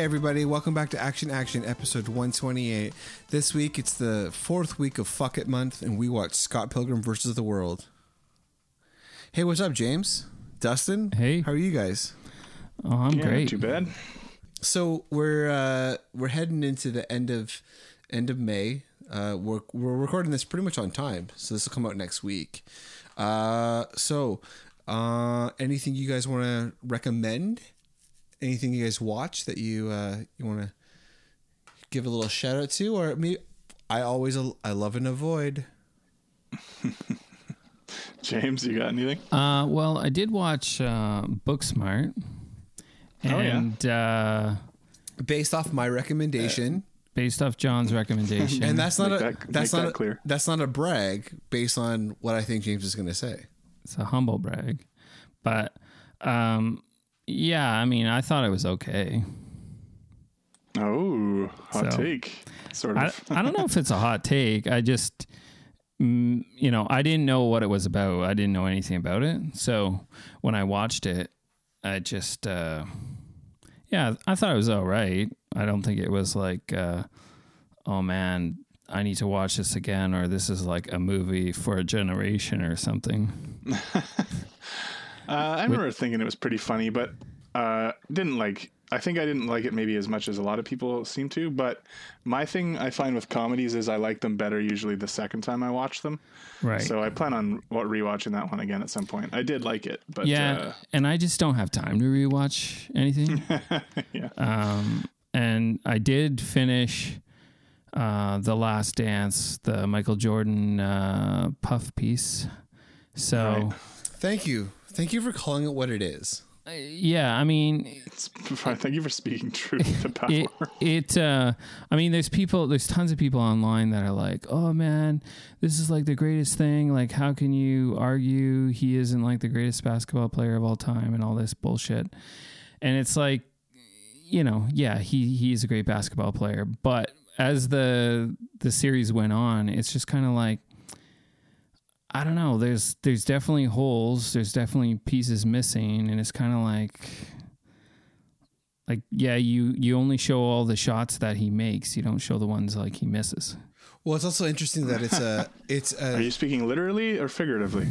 Hey, everybody, welcome back to Action Action, episode 128. This week, it's the fourth week of Fuck It Month, and we watch Scott Pilgrim versus the World. Hey, what's up, James? Dustin? Hey. How are you guys? Oh, I'm yeah, great. Not too bad. So we're uh, we're heading into the end of end of May. Uh, we're we're recording this pretty much on time, so this will come out next week. Uh, so uh, anything you guys want to recommend? Anything you guys watch that you uh, you want to give a little shout out to, or me? I always I love and avoid. James, you got anything? Uh, well, I did watch uh, Booksmart, Oh, yeah. and uh, Based off my recommendation, based off John's recommendation, and that's not Make a that- that's not that a, clear. that's not a brag. Based on what I think James is going to say. it's a humble brag. But um, yeah, I mean, I thought it was okay. Oh, hot So- take. Sort of. I don't know if it's a hot take. I just, mm, you know, I didn't know what it was about. I didn't know anything about it. So when I watched it, I just, uh, yeah, I thought it was all right. I don't think it was like, uh, oh man, I need to watch this again, or this is like a movie for a generation or something. Uh, I remember thinking it was pretty funny, but uh, didn't like. I think I didn't like it maybe as much as a lot of people seem to. But my thing I find with comedies is I like them better usually the second time I watch them. Right. So I plan on what rewatching that one again at some point. I did like it, but yeah, and I just don't have time to rewatch anything. uh, yeah. Um, and I did finish uh, the Last Dance, the Michael Jordan uh, puff piece. So Right. Thank you. Thank you for calling it what it is. uh, yeah, I mean, It's, thank you for speaking truth to power. it it. Uh, I mean, there's people, there's tons of people online that are like, "Oh man, this is like the greatest thing. Like, how can you argue he isn't like the greatest basketball player of all time and all this bullshit?" And it's like, you know, yeah, he he's a great basketball player, but as the the series went on, it's just kind of like I don't know. There's there's definitely holes. There's definitely pieces missing, and it's kind of like like yeah, you you only show all the shots that he makes. You don't show the ones like he misses. Well, it's also interesting that it's a it's a. Are you speaking literally or figuratively?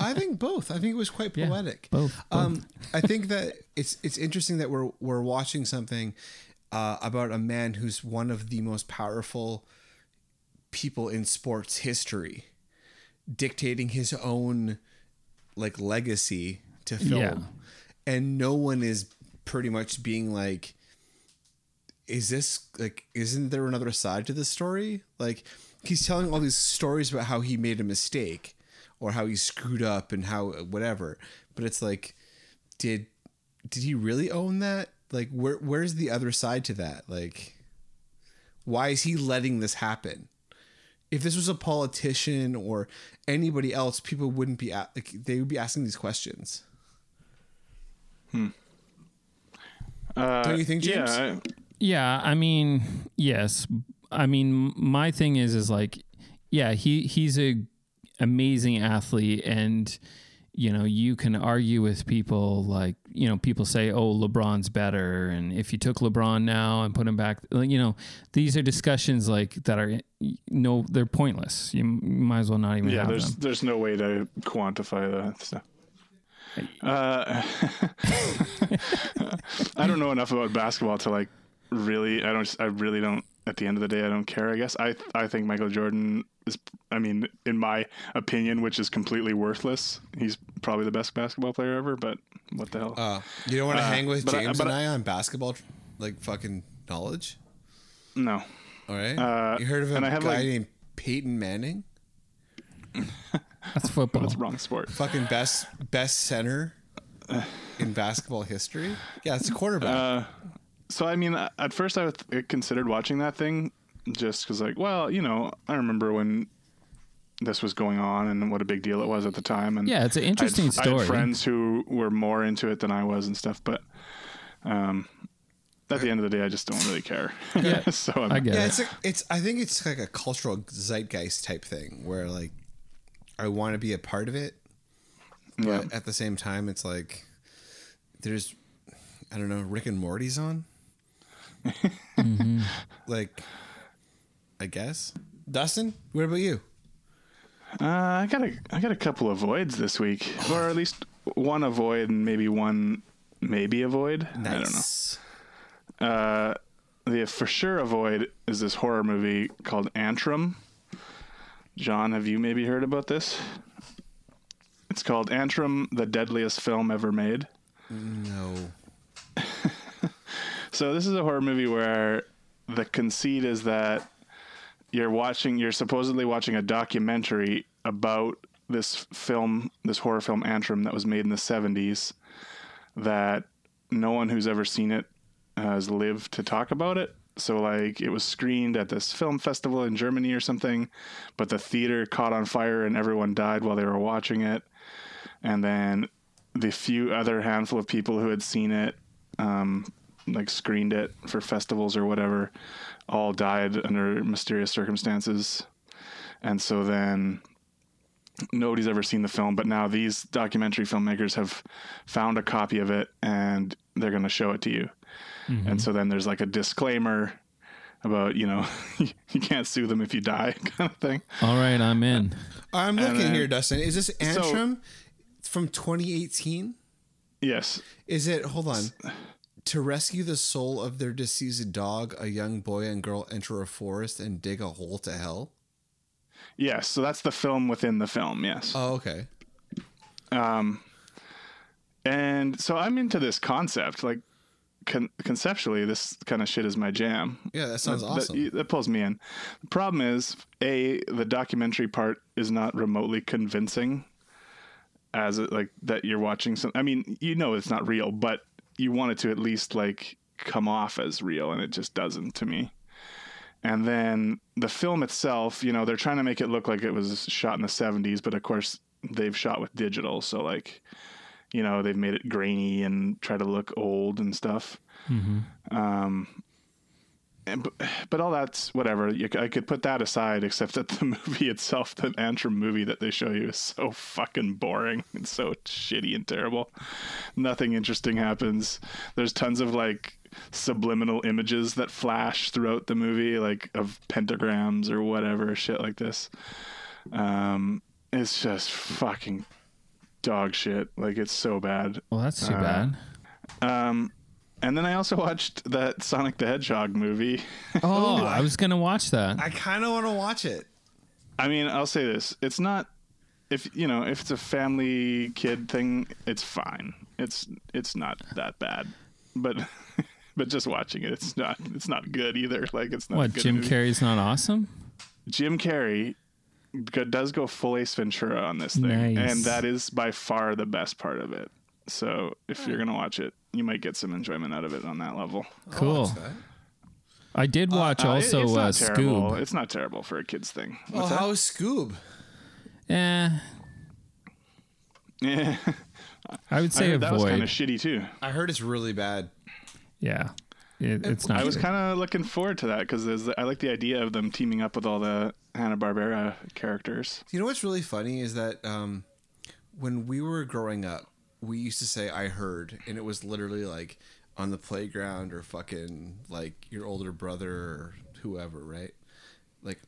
I think both. I think it was quite Yeah, poetic. both, Um, I think that it's it's interesting that we're we're watching something uh, about a man who's one of the most powerful people in sports history, dictating his own like legacy to film, Yeah. and no one is pretty much being like is this like isn't there another side to this story? Like he's telling all these stories about how he made a mistake or how he screwed up and how whatever. But it's like did did he really own that? Like where where's the other side to that? Like why is he letting this happen if this was a politician or anybody else people wouldn't be at, like they would be asking these questions Uh, Don't you think, James? Yeah, I- Yeah, I mean, yes. I mean, my thing is, is like, yeah, he he's a amazing athlete, and you know, you can argue with people like, you know, people say, oh, LeBron's better, and if you took LeBron now and put him back, you know, these are discussions like that are no, they're pointless. You might as well not even yeah. There's them. there's no way to quantify that stuff. Uh, I don't know enough about basketball to like really. I don't. I really don't. At the end of the day, I don't care. I guess I. I think Michael Jordan is. I mean, in my opinion, which is completely worthless. He's probably the best basketball player ever. But what the hell? uh you don't want to Uh, hang with but I- james and I- i on basketball like fucking knowledge no. All right. Uh, you heard of a and I have, guy like- named Peyton Manning? That's football. That's wrong sport. Fucking best best center in basketball history. Yeah, it's a quarterback. So I mean, at first I th- considered watching that thing just because, like, well, you know, I remember when this was going on and what a big deal it was at the time. And Yeah, it's an I had- interesting I story. had friends who were more into it than I was and stuff, but um, at the end of the day, I just don't really care. Yeah. so I'm, I get yeah, it. it's a, it's. I think it's like a cultural zeitgeist type thing where like I want to be a part of it, but Yeah. at the same time, it's like there's I don't know. Rick and Morty's on. Like, I guess. Dustin, what about you? Uh, I got a I got a couple of voids this week, or at least one avoid and maybe one maybe avoid. I don't know. Uh, the for sure avoid is this horror movie called Antrum. John, have you maybe heard about this? It's called Antrum, the deadliest film ever made. No. So this is a horror movie where the conceit is that you're watching, you're supposedly watching a documentary about this film, this horror film Antrum that was made in the 70s. That no one who's ever seen it has lived to talk about it. So like it was screened at this film festival in Germany or something, but the theater caught on fire and everyone died while they were watching it. And then the few other handful of people who had seen it um, like screened it for festivals or whatever all died under mysterious circumstances and so then nobody's ever seen the film but now these documentary filmmakers have found a copy of it and they're going to show it to you mm-hmm. and so then there's like a disclaimer about you know you can't sue them if you die kind of thing All right, I'm in. I'm looking then- here, Dustin. Is this Antrum It's from 2018? yes Is it, hold on. To rescue the soul of their deceased dog, a young boy and girl enter a forest and dig a hole to hell? yes so that's the film within the film yes Oh, okay. Um, and so i'm into this concept like con- conceptually this kind of shit is my jam Yeah, that sounds That- awesome. That, that pulls me in. The problem is, a the documentary part is not remotely convincing. As it, like that you're watching some. I mean, you know it's not real, but you want it to at least like come off as real, and it just doesn't to me. And then the film itself, you know, they're trying to make it look like it was shot in the 70s, but of course they've shot with digital, so like, you know, they've made it grainy and try to look old and stuff. Um, and, but, all that's whatever. You, I could put that aside, except that the movie itself, the Antrum movie that they show you, is so fucking boring. and so shitty and terrible. Nothing interesting happens. There's tons of like subliminal images that flash throughout the movie, like of pentagrams or whatever shit like this. Um, it's just fucking dog shit. Like it's so bad. Well, that's too Uh, bad. Um, and then I also watched that Sonic the Hedgehog movie. Oh, I was gonna watch that. I kind of want to watch it. I mean, I'll say this: it's not if you know if it's a family kid thing, it's fine. It's it's not that bad, but but just watching it, it's not it's not good either. Like it's not What? good Jim movie. Carrey's not awesome? Jim Carrey does go full Ace Ventura on this thing, Nice. and that is by far the best part of it. So if you're gonna watch it, you might get some enjoyment out of it on that level. Cool. I'll that. I did watch Uh, it- also it's uh, not terrible. Scoob. It's not terrible for a kid's thing. Oh, What's that? how's Scoob? Eh, Yeah, I would I say heard that was kind of shitty too. I heard it's really bad. yeah, it, it's not. I was kind of looking forward to that because I like the idea of them teaming up with all the Hanna Barbera characters. You know what's really funny is that um, when we were growing up, we used to say "I heard," and it was literally like on the playground or fucking like your older brother or whoever, right? Like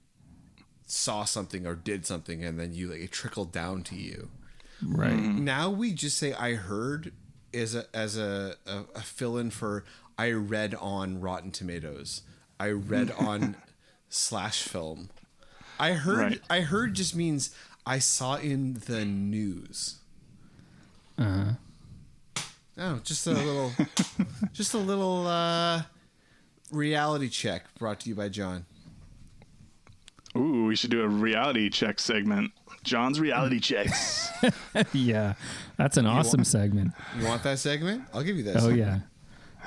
saw something or did something, and then you like it trickled down to you. right. Mm-hmm. Now we just say "I heard" as a as a, a, a fill in for I read on Rotten Tomatoes. I read on slash film. I heard Right. I heard just means I saw in the news. Uh huh. Oh, just a little just a little uh reality check brought to you by John. Ooh, we should do a reality check segment. John's reality checks. yeah, that's an awesome segment. You want that segment? I'll give you that. Oh segment. yeah,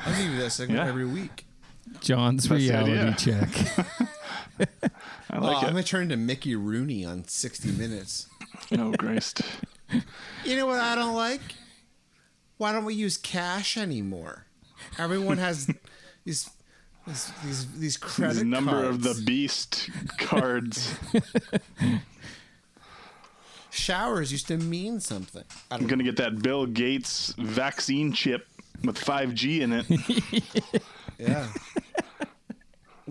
I'll give you that segment Yeah. every week. John's That's reality check. I Oh, like I'm gonna turn to Mickey Rooney on 60 Minutes. Oh, Christ. You know what I don't like? Why don't we use cash anymore? Everyone has these these these, these credit The number of the beast cards. showers used to mean something. I'm gonna get that Bill Gates vaccine chip with 5G in it. Yeah.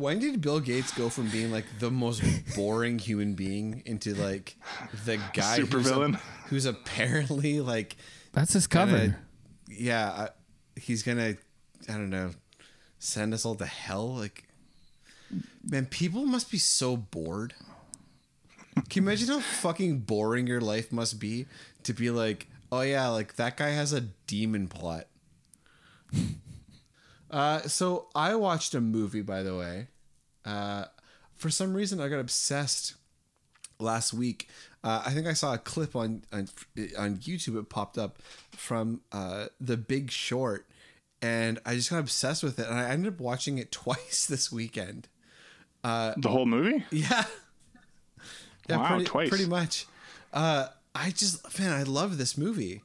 When did Bill Gates go from being like the most boring human being into like the guy Super who's, a- villain. who's apparently like That's his cover. gonna- yeah, uh, he's gonna I don't know send us all to hell. Like, man, people must be so bored. Can you imagine how fucking boring your life must be to be like, oh yeah, like that guy has a demon plot. Uh, so I watched a movie, by the way. Uh, for some reason, I got obsessed last week. Uh, I think I saw a clip on on, on YouTube. It popped up from uh, The Big Short, and I just got obsessed with it. And I ended up watching it twice this weekend. The whole movie? Yeah. Yeah, Wow, pretty, twice. pretty much. Uh, I just man, I love this movie.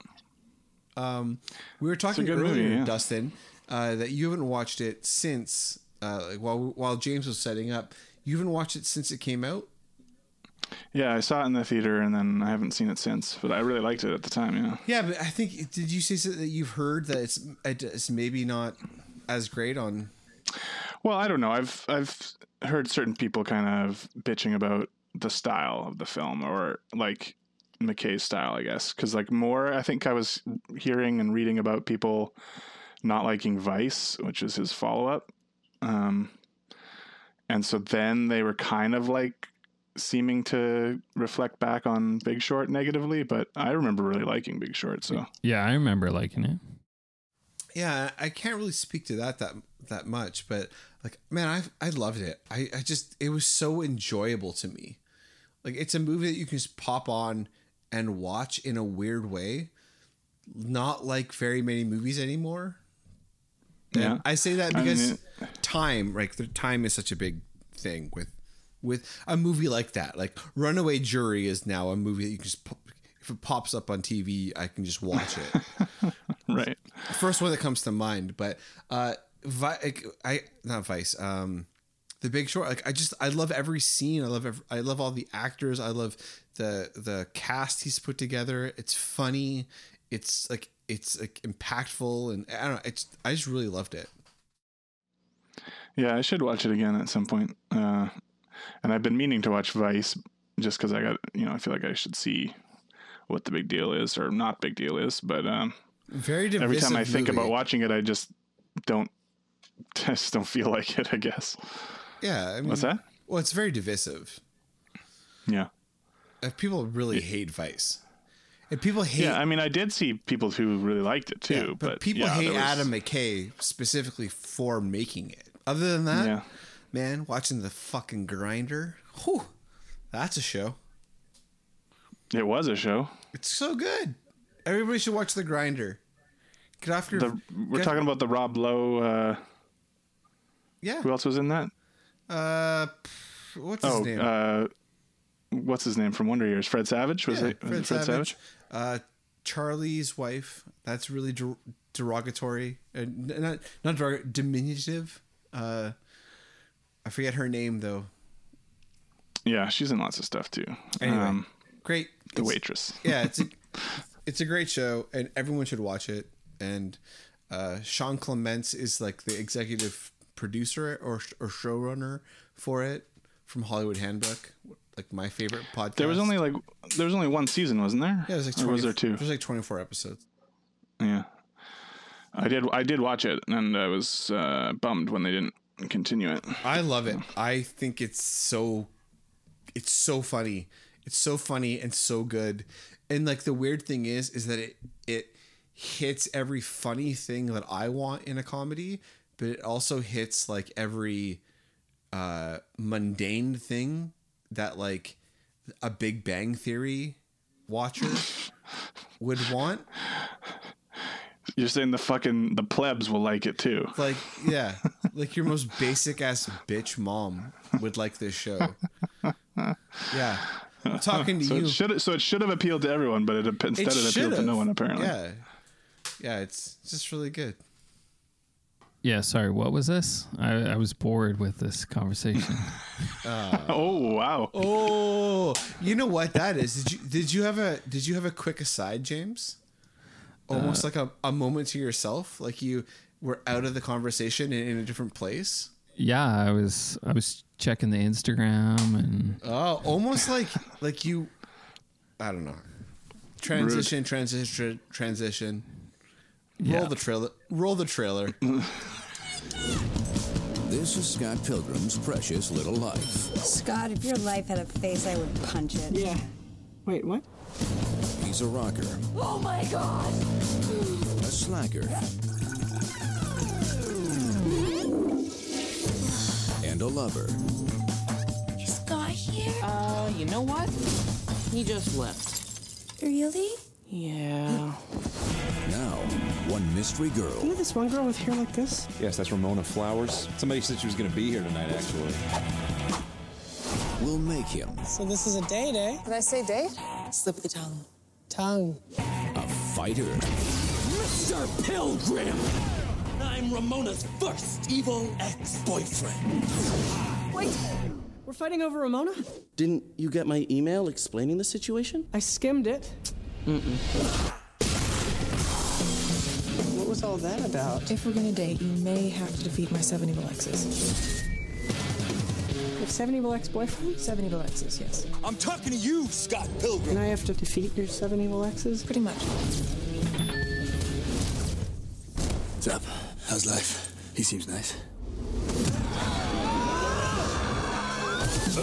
Um, we were talking earlier, movie, yeah. Dustin, uh, that you haven't watched it since uh, like while while James was setting up. You haven't watched it since it came out. Yeah, I saw it in the theater and then I haven't seen it since, but I really liked it at the time, yeah. Yeah, but I think did you say that you've heard that it's it's maybe not as great on? Well, I don't know. I've I've heard certain people kind of bitching about the style of the film or like McKay's style, I guess. Cuz like more I think I was hearing and reading about people not liking Vice, which is his follow-up. Um and so then they were kind of like seeming to reflect back on Big Short negatively, but I remember really liking Big Short, so yeah, I remember liking it. Yeah, I can't really speak to that that that much, but like man, I I loved it. I I just it was so enjoyable to me. Like it's a movie that you can just pop on and watch in a weird way. Not like very many movies anymore. Yeah. I say that I mean, because time, like the time is such a big thing with with a movie like that. Like Runaway Jury is now a movie that you can just pop, if it pops up on TV, I can just watch it. Right. First one that comes to mind, but uh, Vi- like, I not Vice, um, The Big Short. Like I just I love every scene. I love ev I love all the actors. I love the the cast he's put together. It's funny. It's like it's like impactful, and I don't know. It's I just really loved it. Yeah, I should watch it again at some point. Uh, and I've been meaning to watch Vice just because I got, you know, I feel like I should see what the big deal is or not big deal is. But um, Very divisive every time I think movie. about watching it, I just don't, I just don't feel like it. I guess. Yeah, I mean, What's that? Well, it's very divisive. Yeah. Uh, People really hate Vice, and people hate. Yeah. I mean, I did see people who really liked it too, yeah, but, but, people yeah, hate was- Adam McKay specifically for making it. Other than that, Yeah. man, watching the fucking grinder, whew, that's a show. It was a show. It's so good. Everybody should watch the grinder. Get off your. The, we're talking about the Rob Lowe. Uh, yeah. who else was in that? Uh, what's his Oh, name? uh, what's his name from Wonder Years? Fred Savage was Yeah, it? Was it Fred Savage? Uh, Charlie's wife. That's really der- derogatory. Uh, not not derog- diminutive. Uh, I forget her name though. Yeah, she's in lots of stuff too. Anyway, Um, great. the It's- waitress. yeah, it's a, it's a great show, and everyone should watch it. And uh, Sean Clements is like the executive producer or or showrunner for it from Hollywood Handbook, like my favorite podcast. There was only like there was only one season, wasn't there? yeah, it was like or 20, was there two? There was like twenty four episodes. Yeah, I did. I did watch it, and I was uh, bummed when they didn't continue it. I love it. I think it's so it's so funny. It's so funny and so good. And like the weird thing is is that it it hits every funny thing that I want in a comedy, but it also hits like every uh mundane thing that like a Big Bang Theory watcher would want. You're saying the fucking the plebs will like it too. Like, yeah, like your most basic ass bitch mom would like this show. Yeah, I'm talking to So you. it should so it should have appealed to everyone, but it instead it, appealed to no one apparently. Yeah, yeah, it's just really good. Yeah, sorry. What was this? I, I was bored with this conversation. Uh, oh wow. Oh, you know what that is? Did you did you have a did you have a quick aside, James? Almost uh, like a, a moment to yourself, like you were out of the conversation and in a different place. yeah, I was I was checking the Instagram and Oh, almost like like you. I don't know. Transition, transition, transition. Yeah. Roll the trailer. Roll the trailer. This is Scott Pilgrim's precious little life. Scott, if your life had a face, I would punch it. Yeah. Wait, what? He's a rocker, Oh my god! a slacker, and a lover. Is Scott here? Uh, you know what? He just left. really? Yeah. Now, one mystery girl You know this one girl with hair like this? Yes, that's Ramona Flowers. Somebody said she was going to be here tonight, actually. will make him So this is a date, eh? Did I say date? Slip the tongue. Tongue. a fighter Mr. Pilgrim! I'm Ramona's first evil ex-boyfriend. Wait. We're fighting over Ramona? Didn't you get my email explaining the situation? I skimmed it. What was all that about? If we're gonna date, you may have to defeat my seven evil exes. You have seven evil ex-boyfriends? Seven evil exes, yes. I'm talking to you, Scott Pilgrim. And I have to defeat your seven evil exes? Pretty much. What's up? How's life? He seems nice. If she's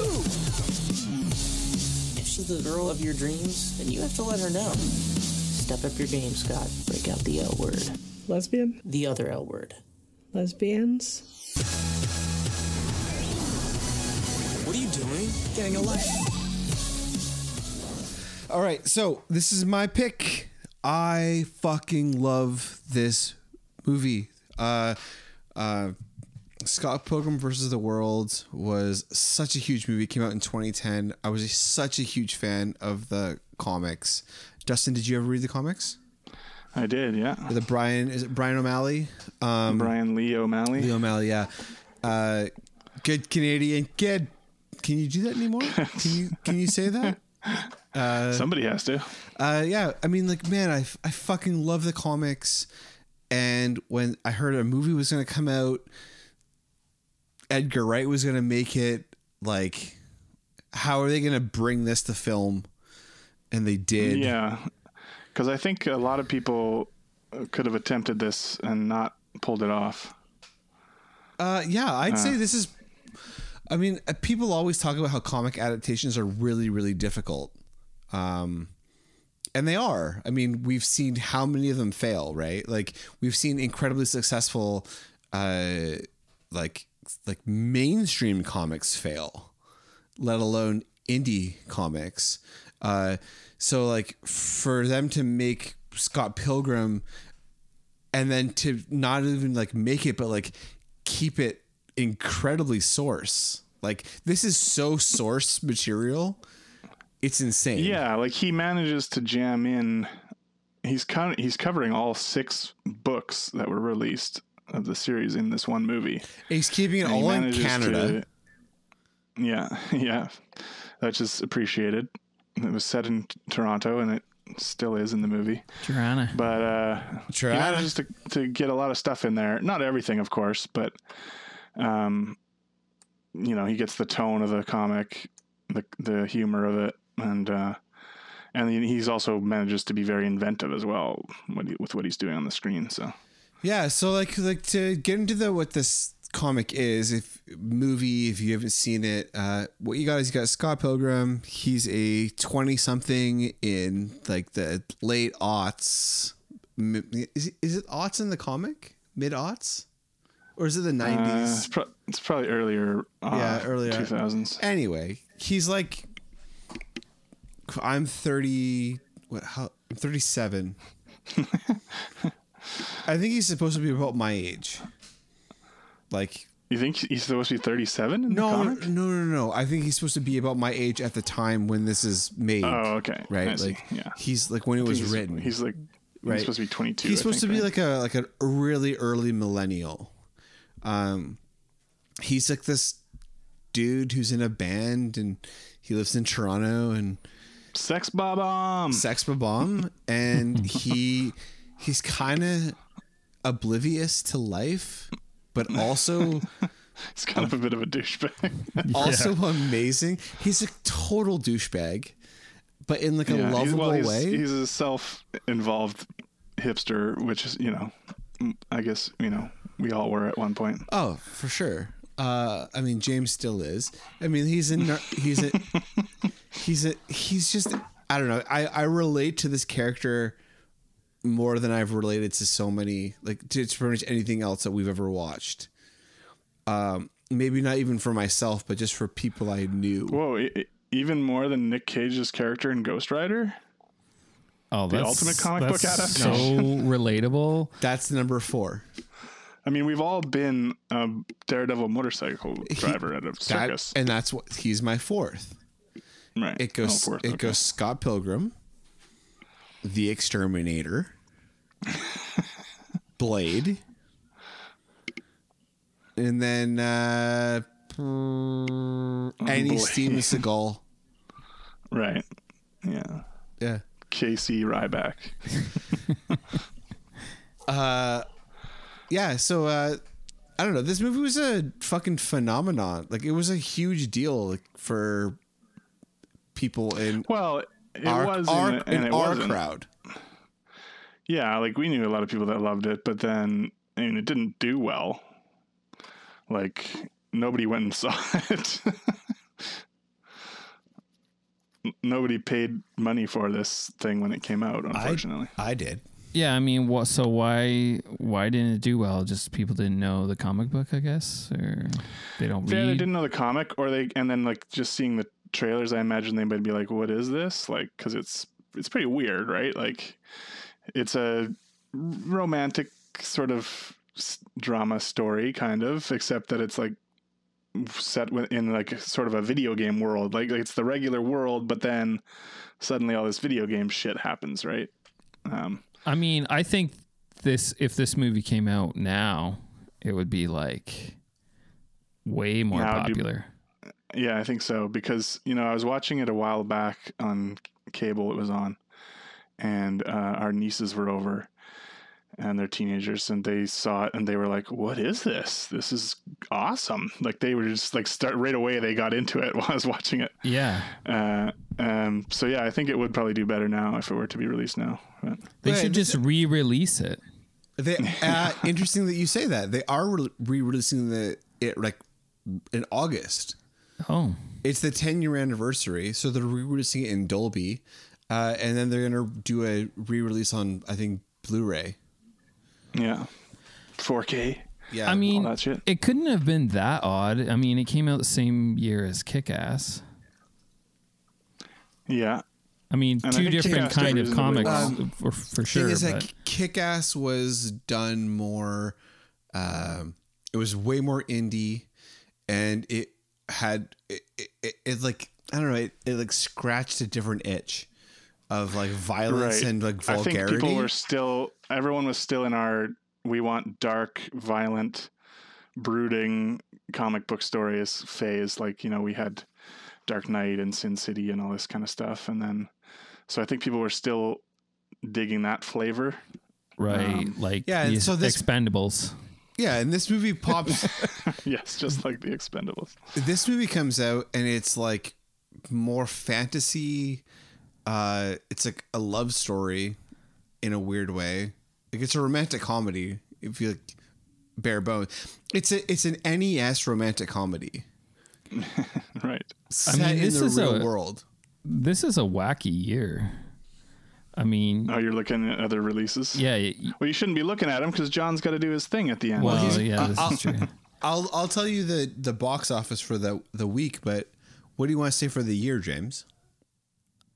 the girl of your dreams, then you have to let her know. Step up your game, Scott. Break out the L word. Lesbian? The other L word. Lesbians? What are you doing? Getting a life. All right, so this is my pick. I fucking love this movie. Uh, uh, Scott Pilgrim versus the World was such a huge movie. It came out in 2010. I was a, such a huge fan of the comics. Dustin, did you ever read the comics? I did, yeah. The Brian is it Brian O'Malley? Um, Brian Lee O'Malley. Lee O'Malley, yeah. Uh, good Canadian kid. Can you do that anymore? Can you can you say that? Somebody has to. Uh, yeah, I mean, like, man, I, I fucking love the comics. And when I heard a movie was going to come out, Edgar Wright was going to make it. Like, how are they going to bring this to film? And they did. Yeah, because I think a lot of people uh, could have attempted this and not pulled it off. Uh, yeah, I'd say this is. I mean, uh, people always talk about how comic adaptations are really, really difficult. Um, and they are. I mean, we've seen how many of them fail, right? Like we've seen incredibly successful, uh, like like mainstream comics fail, let alone indie comics. Uh, so like for them to make Scott Pilgrim and then to not even like make it but like keep it incredibly source like this is so source material it's insane Yeah, like he manages to jam in. He's kind of, he's covering all six books that were released of the series in this one movie. he's keeping it And all in canada to- yeah, yeah, that's just appreciated. It was set in Toronto, and it still is in the movie. Toronto, But uh, he Toronto. manages to to get a lot of stuff in there. Not everything, of course, but um, you know, he gets the tone of the comic, the the humor of it, and uh, and he's also manages to be very inventive as well with what he's doing on the screen. So yeah so like like to get into the what this comic is if movie if you haven't seen it uh what you got is you got scott pilgrim he's a 20 something in like the late aughts Mi- is it aughts in the comic mid aughts or is it the 90s uh, it's, pro- it's probably earlier. Uh, Yeah, earlier. two thousands. Anyway, he's like, I'm 30. What? How? I'm 37. I think he's supposed to be about my age. Like, You think he's supposed to be thirty seven in no, the no, comic? no, no, no. I think he's supposed to be about my age at the time when this is made. Oh, okay. I Right? see. Like, yeah. he's like when it was he's, written. He's like Right. he's supposed to be twenty two. He's supposed to be like a like a really early millennial. Um, he's like this dude who's in a band and he lives in Toronto and Sex Bomb. Sex Bomb, and he he's kind of oblivious to life, but also He's kind of a bit of a douchebag. Also amazing. He's a total douchebag, but in like a Yeah, he's- lovable well, he's, way. He's a self-involved hipster, which is you know, I guess you know we all were at one point. Oh, for sure. Uh, I mean, James still is. I mean, he's in. He's a. he's a. He's just. I don't know. I I relate to this character more than I've related to so many like to, to pretty much anything else that we've ever watched. Um, maybe not even for myself, but just for people I knew. Whoa, e- even more than Nick Cage's character in Ghost Rider. Oh, The that's ultimate comic book that's so relatable. That's number four. I mean, we've all been a Daredevil motorcycle driver at a That, circus, and that's what he's my fourth. right? It goes. Oh, fourth, it okay. goes. Scott Pilgrim, the Exterminator, Blade, and then uh, mm, any. Steven Seagal. right. Yeah, Yeah. Casey Ryback. uh, Yeah. So uh, I don't know. This movie was a fucking phenomenon. Like it was a huge deal like, for people in Well, it our was, our, and, it- and in it our wasn't. crowd. Yeah, like we knew a lot of people that loved it, but then I mean, it didn't do well. Like nobody went and saw it. Nobody paid money for this thing when it came out. Unfortunately, I did. Yeah, I mean, what? So why why didn't it do well? Just people didn't know the comic book, I guess, or they don't yeah, they didn't know the comic, or they, and then like just seeing the trailers, I imagine they might be like, "What is this?" Like, because it's it's pretty weird, right? Like, it's a romantic sort of s- drama story, kind of, except that it's like set in like sort of a video game world. Like, it's the regular world, but then suddenly all this video game shit happens, right? Um, I mean, I think this if this movie came out now, it would be like way more Yeah, it would popular. Yeah, I think so because you know I was watching it a while back on cable. It was on, and uh, our nieces were over, and they're teenagers, and they saw it, and they were like, "What is this? This is awesome!" Like they were just like start right away. They got into it while I was watching it. Yeah, Uh, um, so yeah, I think it would probably do better now if it were to be released now. But, they should just re-release it. They, uh, interesting that you say that. They are re- re-releasing the it like in August. Oh, It's the 10 year anniversary, so they're re-releasing it in Dolby, uh, and then they're gonna do a re-release on I think Blu-ray. yeah, 4K. Yeah, I mean, that shit. it couldn't have been that odd. I mean, it came out the same year as Kick-Ass. Yeah, I mean, And two think different Kick-Ass kind of comics well. for, for thing sure. is but that Kick-Ass was done more. Um, it was way more indie, and it had it, it, it, it like I don't know. It, it like scratched a different itch of like violence and like vulgarity. I think people were still, everyone was still in our, we want dark, violent, brooding comic book stories phase. Like, you know, we had Dark Knight and Sin City and all this kind of stuff. And then, so I think people were still digging that flavor. right, um, like yeah, the and so this- Expendables. Yeah, and this movie pops. yes, just like the Expendables. this movie comes out and it's like more fantasy uh it's like a love story in a weird way like it's a romantic comedy if you like bare bones it's a it's an nes romantic comedy right. set mean, in this the is real a- world This is a wacky year. I mean, Oh, you're looking at other releases? yeah. y- Well, you shouldn't be looking at them because John's got to do his thing at the end. Well, he's- yeah, this I'll- is true. i'll i'll tell you the the box office for the the week but what do you want to say for the year james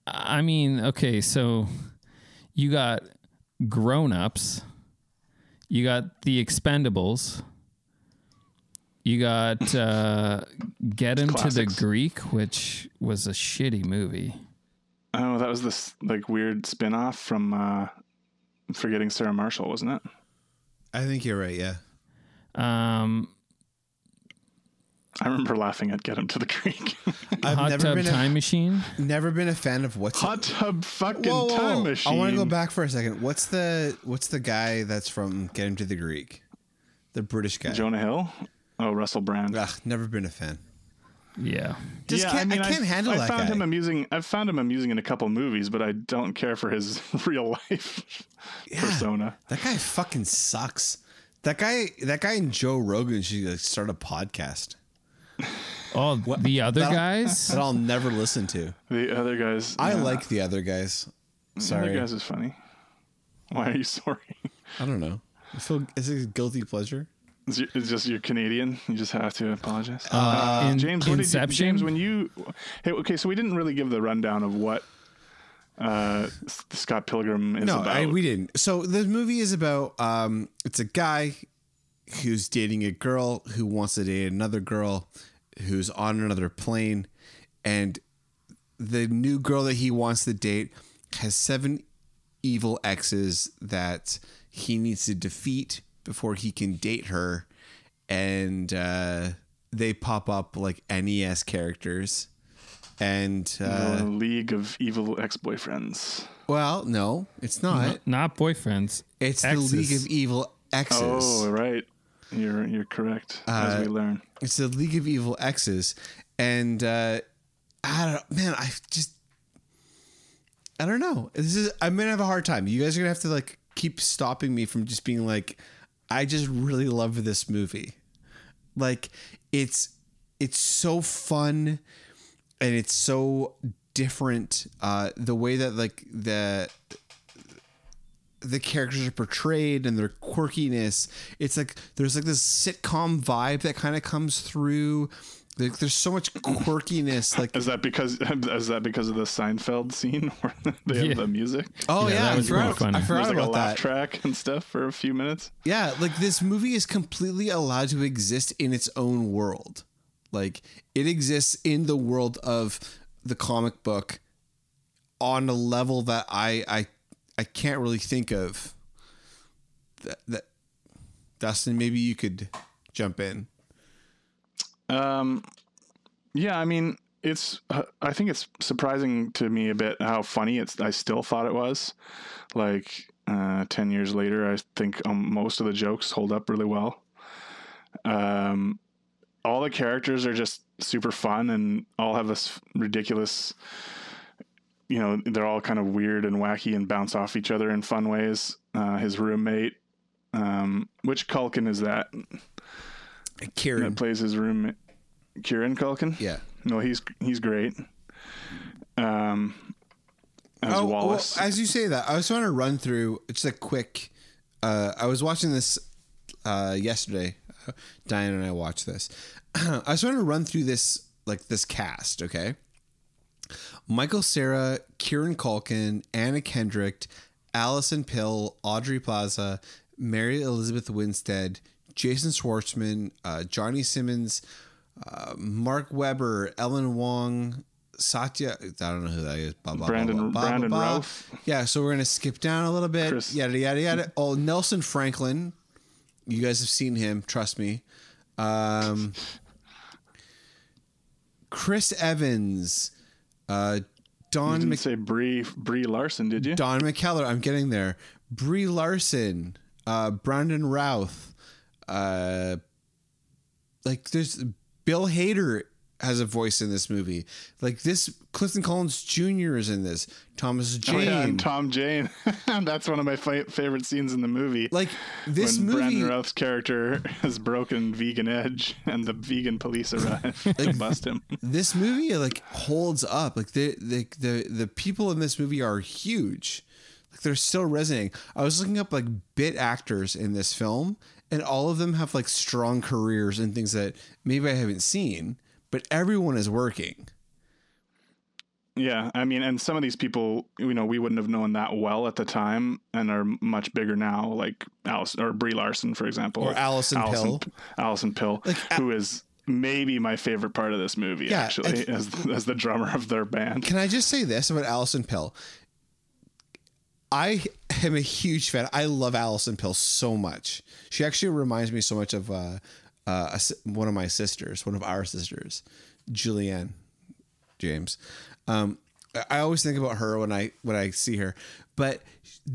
I mean, okay, so you got grown ups, you got the Expendables, you got uh, Get Him to the Greek, which was a shitty movie. Oh, that was this like weird spin off from uh, Forgetting Sarah Marshall, wasn't it? i think you're right yeah Um, I remember laughing at Get Him to the Creek. i've Hot never Tub been Time a, Machine. never been a fan of what's Hot Tub fucking Whoa, whoa, Time whoa. Machine. I want to go back for a second. What's the what's the guy that's from Get Him to the Greek? The British guy. Jonah Hill. Oh, Russell Brand. Ugh, never been a fan. Yeah. Just can't, I, can't I've- handle I that found guy. him amusing. I've found him amusing in a couple movies, but I don't care for his real life persona. That guy fucking sucks. That guy, that guy and Joe Rogan should like, start a podcast Oh, the other That'll- that I'll never listen to. The other guys. I yeah, like the other guys. the Sorry, other guys is funny. Why are you sorry? I don't know. I feel is it a guilty pleasure? It's, just you're Canadian. You just have to apologize. Uh, in- James, what did you, James, when you hey, okay, so we didn't really give the rundown of what uh, Scott Pilgrim is no, about. I, we didn't. So the movie is about um, it's a guy who's dating a girl who wants to date another girl who's on another plane, and the new girl that he wants to date has seven evil exes that he needs to defeat before he can date her, and uh, they pop up like NES characters. And uh, the League of Evil Ex-Boyfriends. well, no, it's not. Not boyfriends. It's Exes. the League of Evil Exes. Oh, right. You're you're correct. Uh, as we learn. It's the League of Evil Exes, and uh, I don't, man, I just, I don't know. This is I'm gonna have a hard time. You guys are gonna have to like keep stopping me from just being like, I just really love this movie. Like it's it's so fun, and it's so different. Uh, the way that like the the characters are portrayed and their quirkiness. It's like there's like this sitcom vibe that kind of comes through. Like there's so much quirkiness. Like Is that because is that because of the Seinfeld scene where they have Yeah. the music? oh Yeah, yeah, that I was pretty forgot, funny. I There's forgot like a about laugh that. track and stuff for a few minutes. Yeah, like this movie is completely allowed to exist in its own world. Like it exists in the world of the comic book on a level that I I I can't really think of. That, that Dustin, maybe you could jump in. Um, yeah, I mean, it's. Uh, I think it's surprising to me a bit how funny it's. I still thought it was. Like uh, ten years later, I think um, most of the jokes hold up really well. Um, all the characters are just super fun and all have this ridiculous. You know, they're all kind of weird and wacky and bounce off each other in fun ways. Uh, his roommate, um, which Culkin is that? Kieran. that plays his roommate, Kieran Culkin. Yeah. No, he's he's great. Um, as Oh, Wallace. well, as you say that, I just want to run through just a quick. Uh, I was watching this uh, yesterday. Diane and I watched this. I just want to run through this like this cast. Okay, Michael Cera, Kieran Culkin, Anna Kendrick, Alison Pill, Aubrey Plaza, Mary Elizabeth Winstead, Jason Schwartzman, uh, Johnny Simmons, uh, Mark Webber, Ellen Wong, Satya. I don't know who that is. Blah, blah, Brandon- blah, blah, blah, Brandon blah, blah. Routh. Yeah, so we're gonna skip down a little bit. Chris- Yada yada yada. Oh, Nelson Franklin. You guys have seen him. Trust me. Um, Chris Evans. Uh, you Don didn't Mc- say Brie Brie Larson, did you? Don McKellar. I'm getting there. Brie Larson. Uh, Brandon Routh. Uh, like there's Bill Hader has a voice in this movie. Like this, Clifton Collins Jr. is in this. Thomas Jane. Oh, yeah, and Tom Jane. That's one of my fi- favorite scenes in the movie. like this when movie. Brandon Routh's character has broken vegan edge, and the vegan police arrive to bust him. this movie like holds up. Like the the the the people in this movie are huge. Like they're still resonating. I was looking up like bit actors in this film, and all of them have like strong careers and things that maybe I haven't seen, but everyone is working. Yeah, I mean, and some of these people, you know, we wouldn't have known that well at the time, and are much bigger now, like Alice or Brie Larson, for example, Or Alison Pill. Alison Pill, Like, who is maybe my favorite part of this movie, Yeah, actually, as as the drummer of their band. Can I just say this about Alison Pill? I am a huge fan. I love Alison Pill so much. She actually reminds me so much of uh, uh, one of my sisters, one of our sisters, Julianne James. Um, I- always think about her when I when I see her, but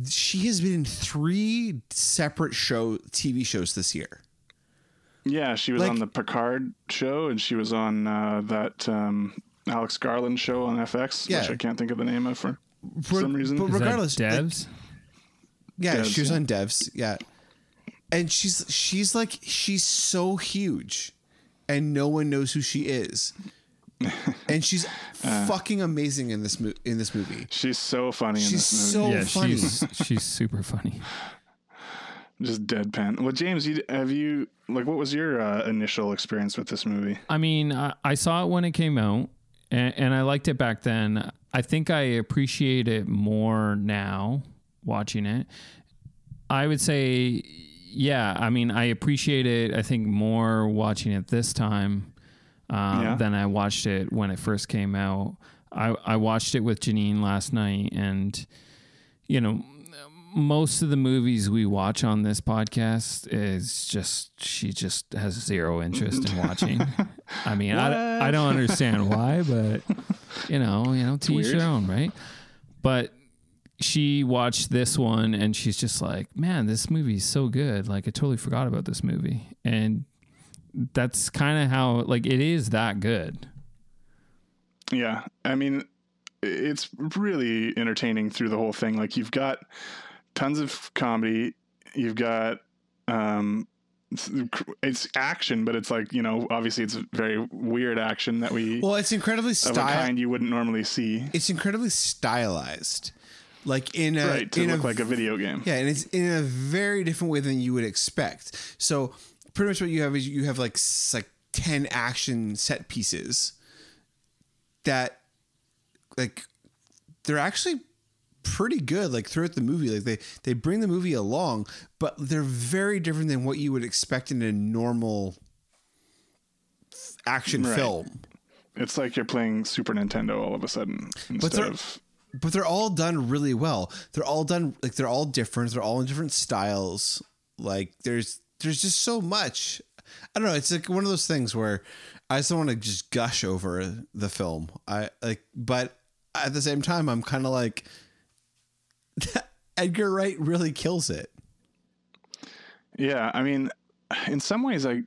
she has been in three separate show TV shows this year. Yeah, she was Like- on the Picard show, and she was on uh, that um, Alex Garland show on FX, Yeah. which I can't think of the name of for Re- some reason. but Is that regardless, like, devs. yeah, Devs, she was yeah. on Devs. Yeah, and she's she's like she's so huge, and no one knows who she is, and she's Uh. fucking amazing in this mo- in this movie. She's so funny in She's this movie. so yeah, funny. she's she's super funny. Just deadpan. Well, James, you, have you like what was your uh, initial experience with this movie? I mean, I, I saw it when it came out, and, and I liked it back then. I think I appreciate it more now watching it. I would say, yeah. I mean, I appreciate it. I think more watching it this time um, Yeah. than I watched it when it first came out. I I watched it with Janine last night, and you know. Most of the movies we watch on this podcast is just she just has zero interest in watching. I mean, I, I don't understand why, but you know, you know, to each their own, right? But she watched this one and she's just like, man, this movie is so good. Like, I totally forgot about this movie. And that's kind of how, like, it is that good. Yeah, I mean, it's really entertaining through the whole thing. Like you've got tons of comedy, you've got um, it's, it's action, but it's like you know, obviously it's very weird action that we Well, it's incredibly of a style. kind you wouldn't normally see. It's incredibly stylized, like in a right to in look a, like a video game. Yeah, and it's in a very different way than you would expect. So pretty much what you have is you have like like ten action set pieces that like they're actually pretty good like throughout the movie like they they bring the movie along but they're very different than what you would expect in a normal action Right. film It's like you're playing Super Nintendo all of a sudden instead they're- of but they're all done really well. They're all done like they're all different. They're all in different styles. Like there's there's just so much. I don't know. It's like one of those things where I just don't want to just gush over the film. I like, but at the same time, I'm kind of like Edgar Wright really kills it. Yeah, I mean, in some ways, I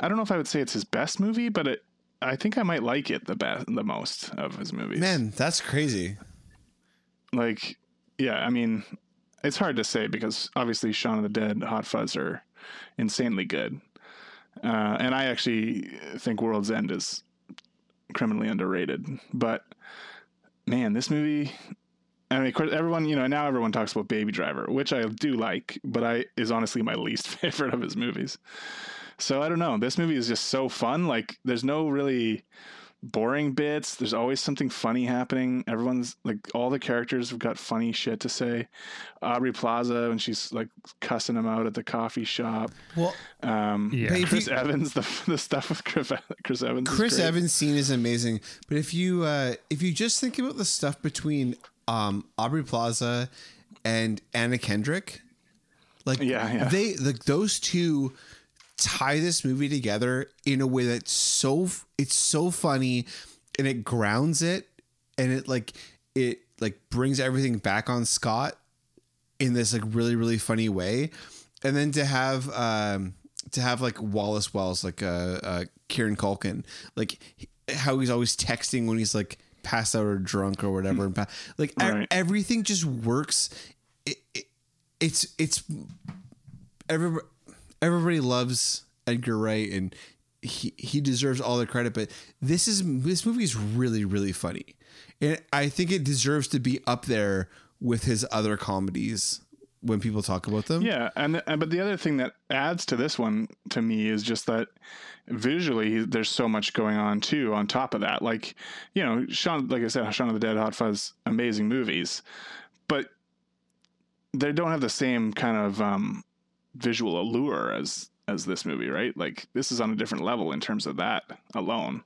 I don't know if I would say it's his best movie, but it, I think I might like it the best, the most of his movies. Man, that's crazy. like, yeah, I mean, it's hard to say because obviously Shaun of the Dead, Hot Fuzz are insanely good, uh, and I actually think World's End is criminally underrated. But man, this movie. I mean, of course, everyone, you know, now everyone talks about Baby Driver, which I do like, but I is honestly my least favorite of his movies. So I don't know. This movie is just so fun. Like, there's no really boring bits. There's always something funny happening. Everyone's like, all the characters have got funny shit to say. Aubrey Plaza, when she's like cussing him out at the coffee shop. Well, Um, Yeah. But Chris you- Evans, the the stuff with Chris, Chris Evans. is Chris great. Evans scene is amazing, but if you uh, if you just think about the stuff between um, Aubrey Plaza and Anna Kendrick, like Yeah, yeah. they like those two tie this movie together in a way that's so it's so funny and it grounds it and it like it like brings everything back on Scott in this like really really funny way and then to have um to have like Wallace Wells like uh, uh Kieran Culkin like how he's always texting when he's like passed out or drunk or whatever and pa- like e- Right. everything just works. It, it, it's it's everybody everybody loves Edgar Wright and he he deserves all the credit but this is this movie is really really funny. And I think it deserves to be up there with his other comedies when people talk about them Yeah, and, and but the other thing that adds to this one to me is just that visually there's so much going on too. On top of that, like you know, Shaun, like I said, Shaun of the Dead, Hot Fuzz, amazing movies, but they don't have the same kind of um, visual allure as as this movie, right? Like this is on a different level in terms of that alone.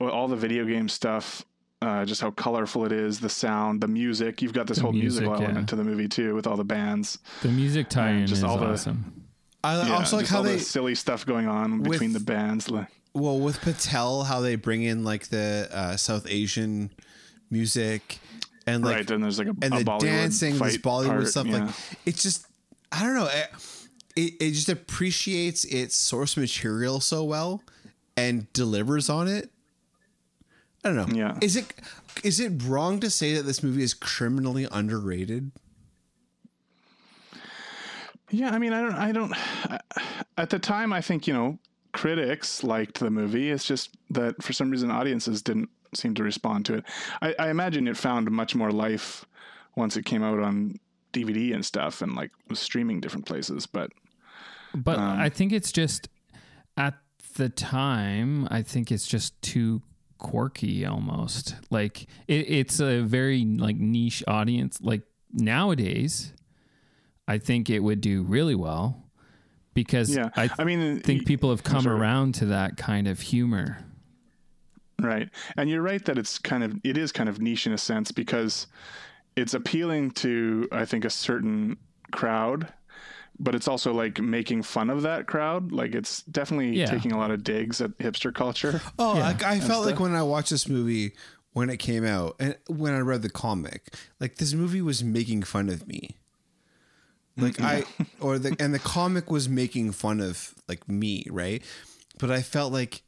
All the video game stuff. Uh, just how colorful it is, the sound, the music. You've got this The whole musical music, yeah. element to the movie too, with all the bands. The music tie-in just is all the- awesome. I Yeah, also like just how all they the silly stuff going on between the bands. like- well with Patel how they bring in like the uh, South Asian music and like right, then there's like a, and a the Bollywood dancing, this Bollywood part, stuff. yeah. Like it's just, I don't know. eh, it, it just appreciates its source material so well and delivers on it. I don't know. Yeah. Is it is it wrong to say that this movie is criminally underrated? Yeah, I mean, I don't, I don't. At the time, I think you know critics liked the movie. It's just that for some reason audiences didn't seem to respond to it. I, I imagine it found much more life once it came out on DVD and stuff, and like was streaming different places. But But Um, I think it's just at the time, I think it's just too quirky almost. Like it, it's a very like niche audience. Like nowadays, I think it would do really well because Yeah. I, I mean, think people have come around to that kind of humor. Right. And you're right that it's kind of it is kind of niche in a sense because it's appealing to I think a certain crowd, but it's also like making fun of that crowd. Like it's definitely Yeah. taking a lot of digs at hipster culture. Oh, Yeah. like I felt like when I watched this movie when it came out and when I read the comic, like this movie was making fun of me. Like I mm-hmm. or the and the comic was making fun of like me, right? But I felt like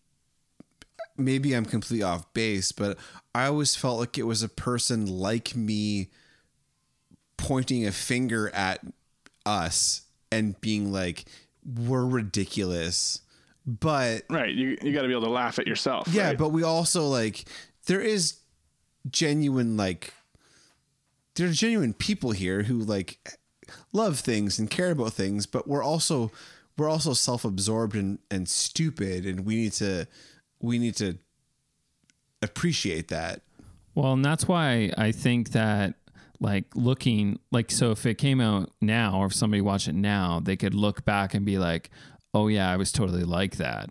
maybe I'm completely off base, but I always felt like it was a person like me pointing a finger at us and being like we're ridiculous. But Right. You you got to be able to laugh at yourself. yeah, right? but we also like there is genuine like there are genuine people here who like love things and care about things, but we're also we're also self-absorbed and and stupid and we need to we need to appreciate that. Well, and that's why I think that like looking like so if it came out now or if somebody watched it now, they could look back and be like, "Oh yeah, I was totally like that."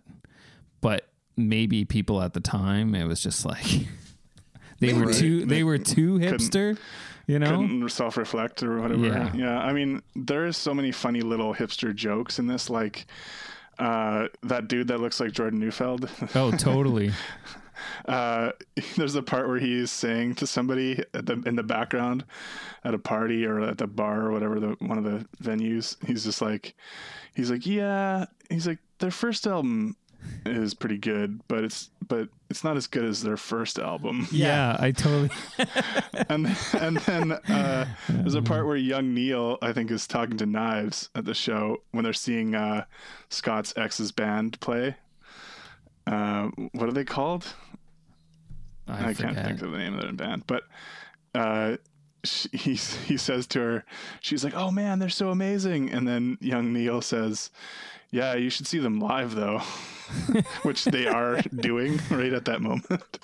But maybe people at the time it was just like they were Maybe. too they were too hipster, you know? couldn't self-reflect or whatever. Yeah. Yeah. I mean, there's so many funny little hipster jokes in this, like uh, that dude that looks like Jordan Neufeld. Oh, totally. uh, there's a part where he's saying to somebody at the, in the background at a party or at the bar or whatever the one of the venues. He's just like, he's like, yeah. He's like, their first album is pretty good, but it's but it's not as good as their first album. Yeah, I totally and and then uh, there's a part where young Neil, I think, is talking to Knives at the show when they're seeing uh, Scott's ex's band play. Uh, what are they called? I, I, can't think of the name of their band, but uh, she, he he says to her, she's like, "Oh man, they're so amazing," and then young Neil says. Yeah, you should see them live though, which they are doing right at that moment.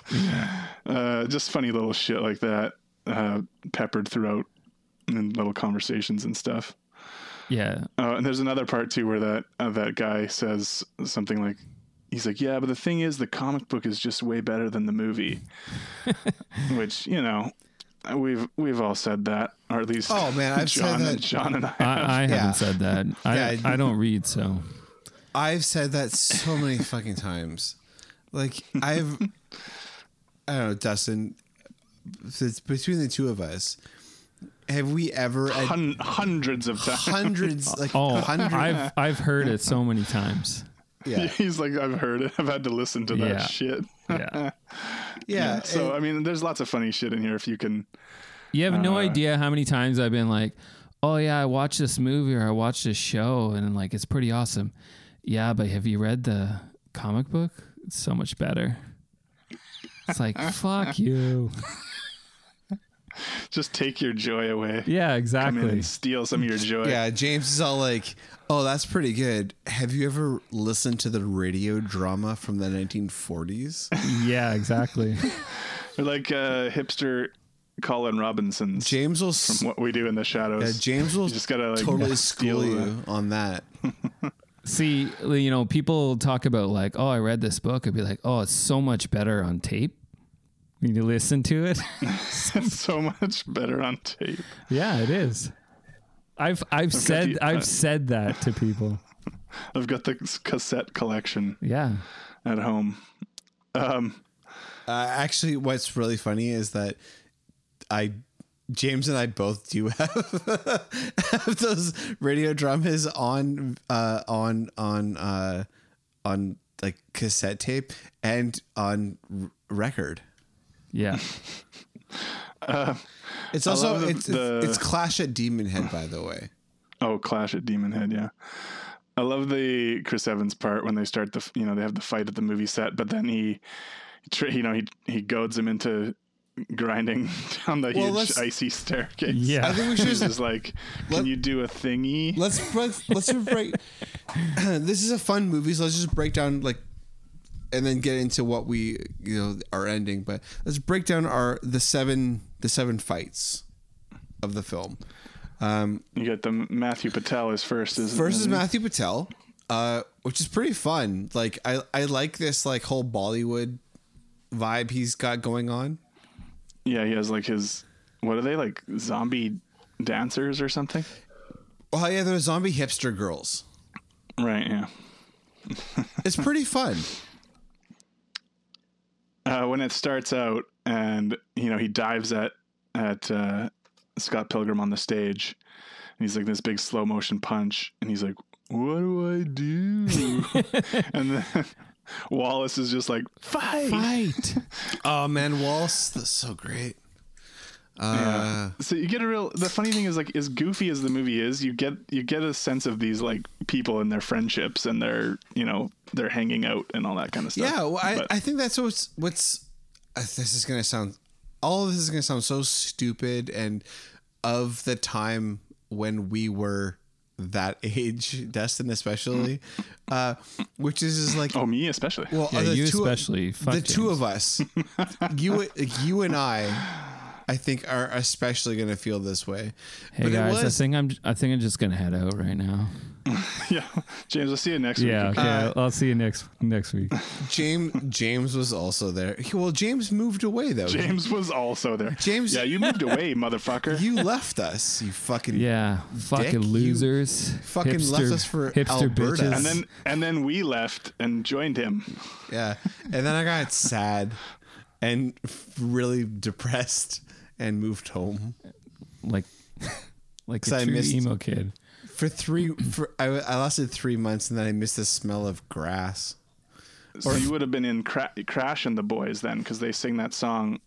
Uh, just funny little shit like that, uh, peppered throughout in little conversations and stuff. Yeah. Uh, and there's another part too where that uh, that guy says something like, "He's like, yeah, but the thing is, the comic book is just way better than the movie," which you know. We've we've all said that, or at least Oh, man, I've said that. John and I. I, I Yeah. haven't said that. I Yeah. I don't read, so I've said that so many fucking times. Like I've I don't know, Dustin, it's between the two of us, have we ever at Hun- hundreds of times. hundreds like oh, hundreds I've I've heard it so many times. Yeah. He's like, I've heard it. I've had to listen to that Yeah. shit. Yeah. Yeah. So and- I mean, there's lots of funny shit in here. If you can, You have no Uh, idea how many times I've been like, "Oh yeah, I watched this movie or I watched this show and like it's pretty awesome." Yeah, but have you read the comic book? It's so much better. It's like, "Fuck you." just take your joy away. Yeah, Come in exactly. and steal some of your joy. yeah, James is all like, "Oh, that's pretty good. Have you ever listened to the radio drama from the 1940s?" Yeah, exactly. Or like uh, hipster Colin Robinson's James will from what we do in the shadows. yeah, James will You just gotta like totally steal school the- you on that. See, you know, people talk about like, "Oh, I read this book." I'd be like, "Oh, it's so much better on tape." When you listen to it, It's so much better on tape. yeah, it is. I've I've said the- I've uh, said that to people. I've got the cassette collection Yeah. at home. Um, Uh, actually, what's really funny is that I James and I both do have, have those radio dramas on uh, on on uh, on like cassette tape and on r- record. Yeah. It's also the- it's, the- it's Clash at Demon Head, by the way. Oh, Clash at Demon Head, yeah. I love the Chris Evans part when they start the, you know, they have the fight at the movie set, but then he, tr- you know, he he goads him into grinding down the Well, huge icy staircase. Yeah. I think we should just like, can Let- you do a thingy? let's let's let's break. this is a fun movie, so let's just break down like, and then get into what we you know our ending. But let's break down our the seven the seven fights of the film. Um, You got the Matthew Patel is first. Is First is Matthew Patel, uh, which is pretty fun. Like I, I like this like whole Bollywood vibe he's got going on. Yeah, he has like his. What are they like? Zombie dancers or something? Oh yeah, they're zombie hipster girls. Right. Yeah. It's pretty fun. Uh, when it starts out and you know he dives at at uh, Scott Pilgrim on the stage, and he's like this big slow motion punch, and he's like, "What do I do?" and then Wallace is just like, "Fight!" Fight. oh man, Wallace, that's so great. Uh, So you get a real. The funny thing is, like, as goofy as the movie is, you get you get a sense of these like people and their friendships and their you know their hanging out and all that kind of stuff. yeah, well, I, But- I think that's what's what's. Uh, this is gonna sound. All of this is gonna sound so stupid and of the time when we were that age, Destin especially, uh, which is, is like oh, me especially. Well, Yeah, the you two, especially. Fuck the two of us, you, you and I, I think are especially going to feel this way. Hey But it guys, I think I'm. I think I'm just gonna head out right now. yeah, James, I'll see you next Yeah. week. Okay. Uh, I'll see you next next week. James James was also there. He- Well, James moved away though. James was also there. James- yeah, you moved away, motherfucker. you left us. You fucking Yeah. Fucking you losers. fucking left us for hipster Alberta. bitches. and then and then we left and joined him. yeah. And then I got sad and really depressed and moved home like like a I true missed- emo kid. for three. For I, I lasted three months and then I missed the smell of grass. So you would have been in Cra- Crash and the Boys then, because they sing that song.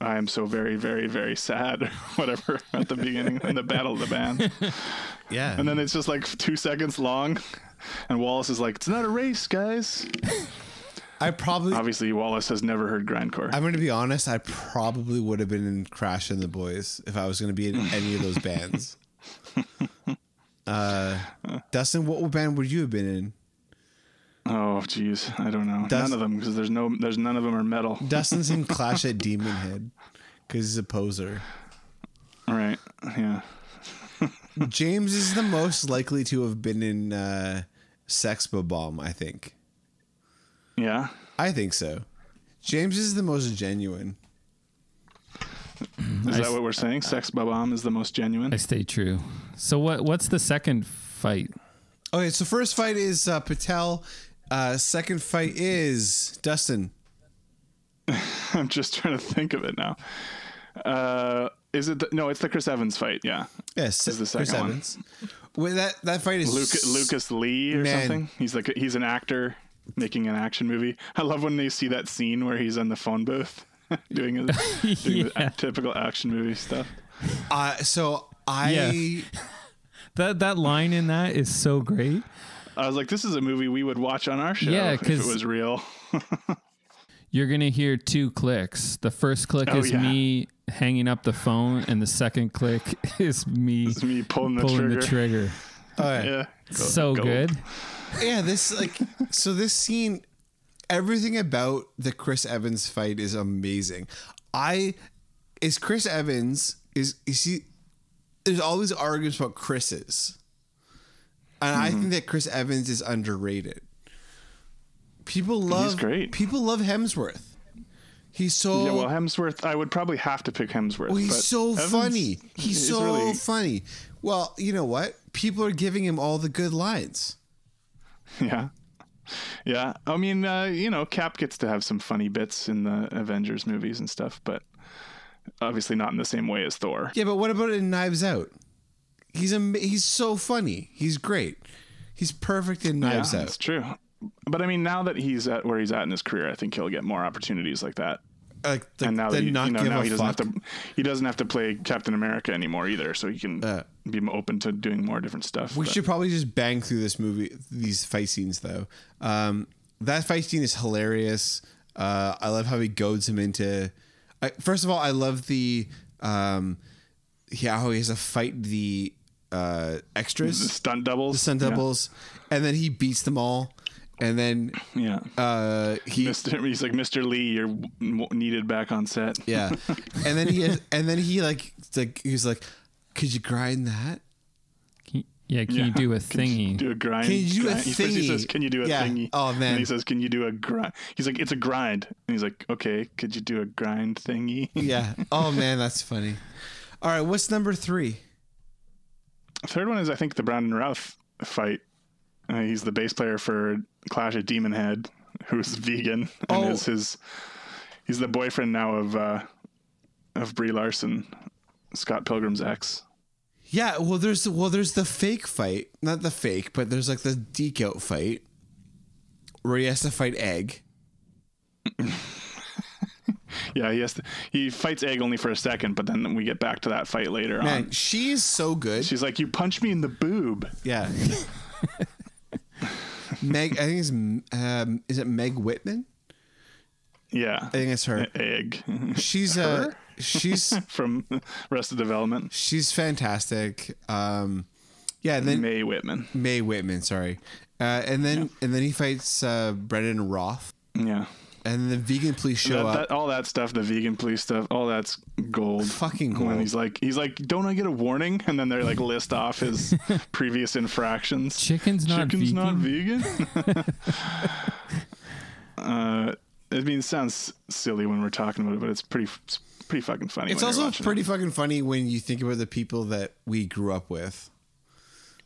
I am so very, very, very sad, or whatever, at the beginning in the Battle of the Band. Yeah. And then it's just like two seconds long. And Wallace is like, it's not a race, guys. I probably Obviously, Wallace has never heard grindcore. I'm going to be honest. I probably would have been in Crash and the Boys if I was going to be in any of those bands. Uh, Dustin, what band would you have been in? oh, jeez, I don't know. Does- none of them, because there's no, there's none of them are metal. Dustin's in Clash at Demon Head because he's a poser. Right? Yeah. James is the most likely to have been in uh, Sex Bomb. I think. Yeah. I think so. James is the most genuine. Is that s- what we're saying? Sex Bob-Omb is the most genuine. I stay true. So what? What's the second fight? Okay, so first fight is uh, Patel. Uh, second fight is Dustin. I'm just trying to think of it now. Uh, is it the, no? It's the Chris Evans fight. Yeah, Yes, Is the Chris second one. Evans. Wait, that that fight is Lucas, Lucas Lee or Man. something. He's like he's an actor making an action movie. I love when they see that scene where he's in the phone booth doing, his, doing Yeah. the typical action movie stuff. Uh, so I Yeah. That that line in that is so great. I was like, this is a movie we would watch on our show Yeah, if it was real. You're gonna hear two clicks. The first click Oh, is yeah. me hanging up the phone, and the second click is me It's me pulling the pulling trigger. the trigger. all right. Yeah, so go. good. Yeah, this like so this scene, everything about the Chris Evans fight is amazing. I is Chris Evans is is he? There's always arguments about Chris's, and I Mm-hmm. think that Chris Evans is underrated. People love He's great. People love Hemsworth. He's so Yeah, well, Hemsworth, I would probably have to pick Hemsworth. Well, he's so Evans funny. He's so really- funny. Well, you know what? People are giving him all the good lines. Yeah. Yeah. I mean, uh, you know, Cap gets to have some funny bits in the Avengers movies and stuff, but Obviously, not in the same way as Thor. Yeah, but what about in Knives Out? He's am- he's so funny. He's great. He's perfect in Knives yeah, Out. That's true. But I mean, now that he's at where he's at in his career, I think he'll get more opportunities like that. Like, like and now he, not you know, now he doesn't fuck. have to he doesn't have to play Captain America anymore either, so he can Uh, be open to doing more different stuff. We But- should probably just bang through this movie, these fight scenes, though. Um, that fight scene is hilarious. Uh, I love how he goads him into. I, first of all, I love the um, yeah, how he has to fight the uh, extras, the stunt doubles, the stunt Yeah. doubles, and then he beats them all, and then Yeah. uh, he Mr. He's like Mr. Lee, you're needed back on set. yeah, and then he and then he like like he was like, could you grind that? Can, yeah, can you do a Can you thingy? do a grind? Can you do a grind? He first he thingy? says, "Can you do a Yeah. thingy?" Oh, man. And he says, "Can you do a grind?" He's like, "It's a grind." And he's like, "Okay, could you do a grind thingy?" Yeah. Oh man, that's funny. All right, what's number three? Third one is I think the Brandon Routh fight. Uh, he's the bass player for Clash of Demon Head, who's vegan and Oh. is his. He's the boyfriend now of uh, of Brie Larson, Scott Pilgrim's ex. Yeah, well, there's well, there's the fake fight, not the fake, but there's like the deke out fight where he has to fight Egg. Yeah, he has to, he fights Egg only for a second, but then we get back to that fight later Man, on. she's so good. She's like, "You punch me in the boob." yeah. Meg, I think it's um, is it Meg Whitman? Yeah, I think it's her. Egg She's uh, she's from Arrested Development. she's fantastic. Um, yeah, and then May Whitman. May Whitman, sorry, uh, and then and then he fights uh, Brandon Routh, Yeah. And the vegan police show That, up. that, all that stuff, the vegan police stuff, all that's gold. Fucking When gold. he's like, he's like, don't I get a warning? And then they're like, list off his previous infractions. Chicken's not Chicken's vegan. not vegan. uh, I mean, it sounds silly when we're talking about it, but it's pretty, it's pretty fucking funny. It's also pretty it. fucking funny when you think about the people that we grew up with.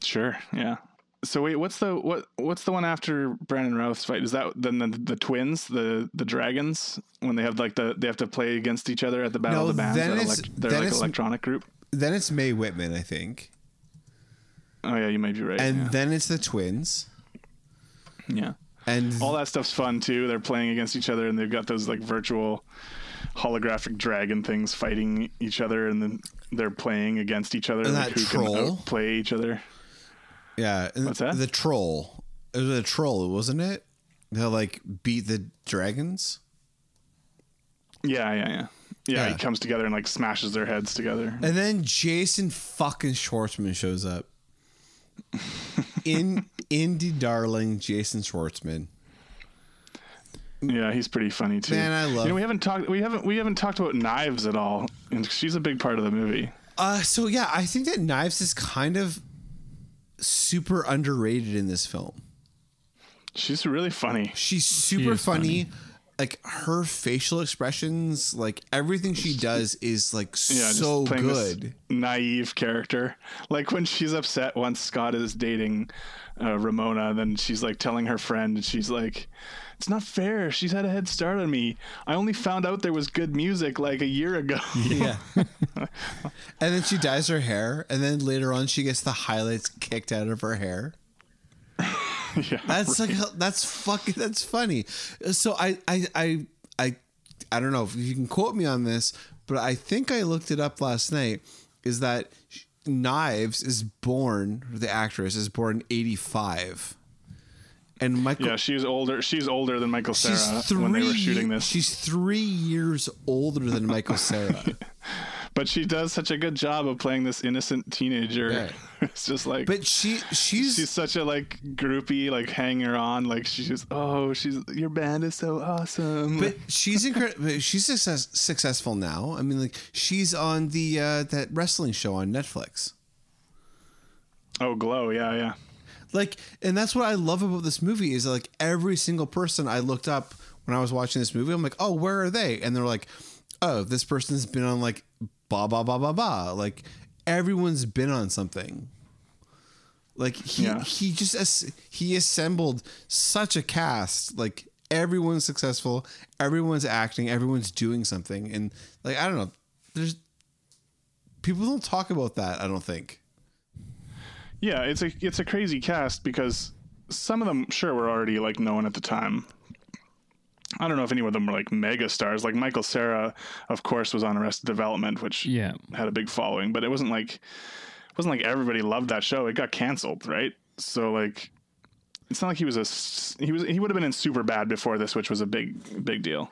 Sure, yeah. So wait, what's the what? What's the one after Brandon Routh's fight? Is that then the, the twins, the the dragons, when they have like the they have to play against each other at the battle No, of the bands? then it's- elect- they're then like it's- electronic group. Then it's May Whitman, I think, Oh yeah, you might be right. and yeah. then it's the twins, yeah. and all that stuff's fun too. They're playing against each other, and they've got those like virtual holographic dragon things fighting each other, and then they're playing against each other. And like, that who troll. can play each other. Yeah, What's that? The troll. It was a troll, wasn't it? They'll like beat the dragons. Yeah, yeah, yeah, yeah. Yeah. He comes together and like smashes their heads together. And then Jason fucking Schwartzman shows up. In indie darling Jason Schwartzman. Yeah, he's pretty funny too. Man, I love- You know, we haven't talked. We haven't. We haven't talked about knives at all, and she's a big part of the movie. Uh so yeah, I think that Knives is kind of super underrated in this film. She's really funny. She's super is funny. Like her facial expressions, like everything she does is like Yeah, so good. Naive character. Like when she's upset once Scott is dating uh, Ramona, then she's like telling her friend, and she's like, "It's not fair. She's had a head start on me. I only found out there was good music like a year ago." Yeah. and then she dyes her hair, and then later on she gets the highlights kicked out of her hair. yeah, That's like that's fucking that's funny. So I I I I I don't know if you can quote me on this, but I think I looked it up last night. Is that Knives is born the actress is born eighty five, and Michael yeah. She's older. She's older than Michael Cera three when they were shooting this. she's three years older than Michael Cera. but she does such a good job of playing this innocent teenager. Yeah. it's just like. but she she's She's such a like groupie, like hanger on. Like she's just, oh, she's your band is so awesome. But she's incredible. She's success- successful now. I mean, like she's on the uh, that wrestling show on Netflix. oh, glow, yeah, yeah. Like, and that's what I love about this movie is like every single person I looked up when I was watching this movie. I'm like, oh, where are they? And they're like, oh, this person's been on like blah blah blah blah blah. Like everyone's been on something. Like he Yeah. he just as- he assembled such a cast. Like everyone's successful, everyone's acting, everyone's doing something, and like I don't know, there's people don't talk about that. I don't think. Yeah, it's a it's a crazy cast because some of them sure were already like known at the time. I don't know if any of them were like mega stars. Like Michael Cera, of course, was on Arrested Development, which Yeah. had a big following, but it wasn't like it wasn't like everybody loved that show. It got canceled, right? So like it's not like he was a he was he would have been in Superbad before this, which was a big big deal.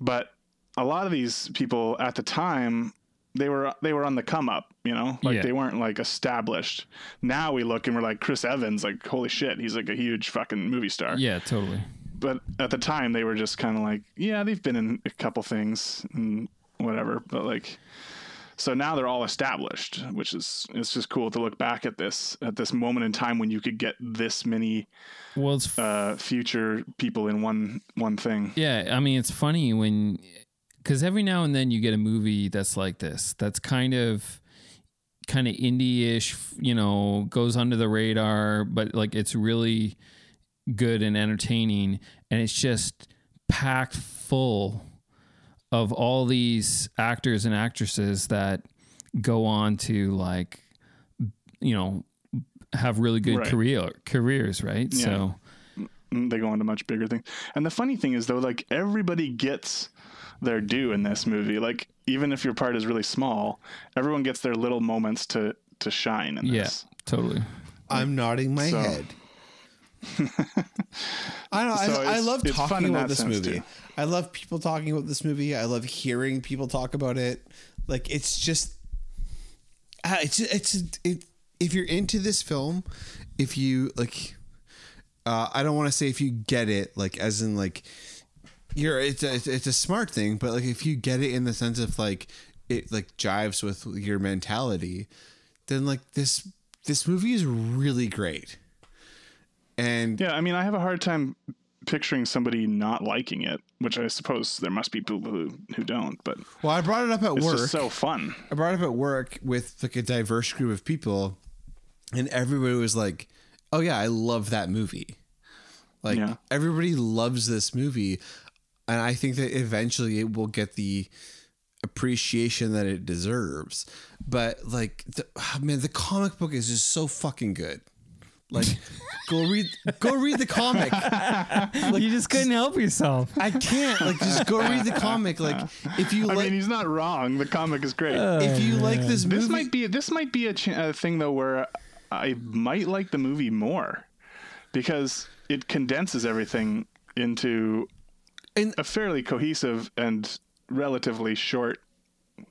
But a lot of these people at the time they were they were on the come up, you know, like Yeah. they weren't like established. Now we look and we're like Chris Evans, like holy shit, he's like a huge fucking movie star. Yeah, totally. But at the time they were just kind of like, yeah, they've been in a couple things and whatever, but like so now they're all established, which is it's just cool to look back at this at this moment in time when you could get this many Well, it's uh, future people in one one thing. Yeah, I mean, it's funny when, because every now and then you get a movie that's like this, that's kind of, kind of indie-ish, you know, goes under the radar, but like it's really good and entertaining, and it's just packed full of all these actors and actresses that go on to like, you know, have really good Right. career careers, right? Yeah. So. Mm, they go on to much bigger things. And the funny thing is though, like everybody gets their due in this movie. Like even if your part is really small, everyone gets their little moments to to shine in Yeah, this. totally. I'm nodding my So- head. I don't know. So I, I love talking about this movie. too. I love people talking about this movie. I love hearing people talk about it. Like it's just, ah, it's it's it. If you're into this film, if you like, uh, I don't want to say if you get it, like as in like, you're it's a it's- it's a smart thing, but like if you get it in the sense of like it like jives with your mentality, then like this this movie is really great. And Yeah, I mean, I have a hard time picturing somebody not liking it, which I suppose there must be people who who don't, but well, I brought it up at work. so fun. I brought it up at work with like a diverse group of people, and everybody was like, "Oh yeah, I love that movie." Like Yeah. everybody loves this movie, and I think that eventually it will get the appreciation that it deserves. But like, the, ah, man, the comic book is just so fucking good. Like, go read, go read the comic. you just couldn't help yourself. I can't like just go read the comic. Like, if you I like, mean, he's not wrong. The comic is great. Uh, if you like this movie, this might be this might be a, ch- a thing though where I might like the movie more because it condenses everything into And- a fairly cohesive and relatively short.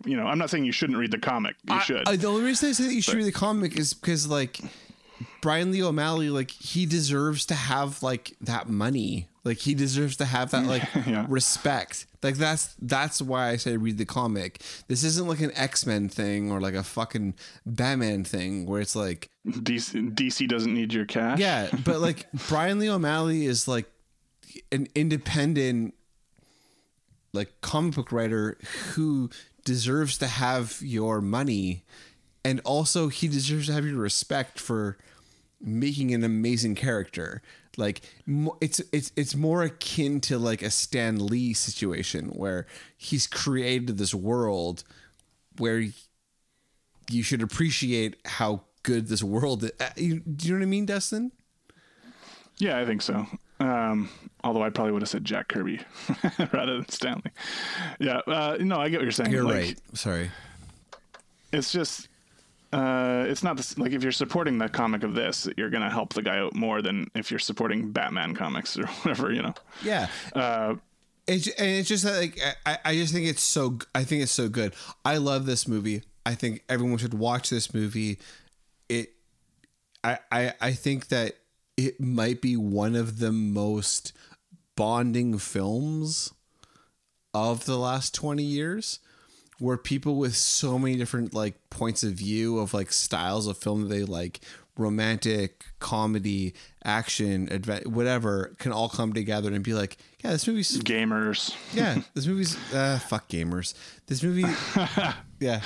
You know, I'm not saying you shouldn't read the comic. You should. I, the only reason I say that you should read the comic is because like Brian Lee O'Malley, like he deserves to have like that money. Like he deserves to have that like Yeah. respect. Like that's that's why I say read the comic. This isn't like an X Men thing or like a fucking Batman thing where it's like DC, DC doesn't need your cash. yeah, but like Brian Lee O'Malley is like an independent like comic book writer who deserves to have your money and also he deserves to have your respect for making an amazing character. Like it's it's it's more akin to like a Stan Lee situation where he's created this world where you should appreciate how good this world is. Uh, you- Do you know what I mean, Dustin? Yeah, I think so. Um, although I probably would have said Jack Kirby rather than Stan Lee. Yeah, uh, no, I get what you're saying. You're Like, right. Sorry. It's just, uh, it's not this, like if you're supporting the comic of this, you're gonna help the guy out more than if you're supporting Batman comics or whatever. You know. Yeah. Uh, It's and it's just that, like I, I just think it's so I think it's so good. I love this movie. I think everyone should watch this movie. It I I, I think that it might be one of the most bonding films of the last 20 years where people with so many different like points of view of like styles of film that they like romantic comedy action adve- whatever can all come together and be like yeah this movie's gamers. yeah this movie's uh fuck gamers this movie yeah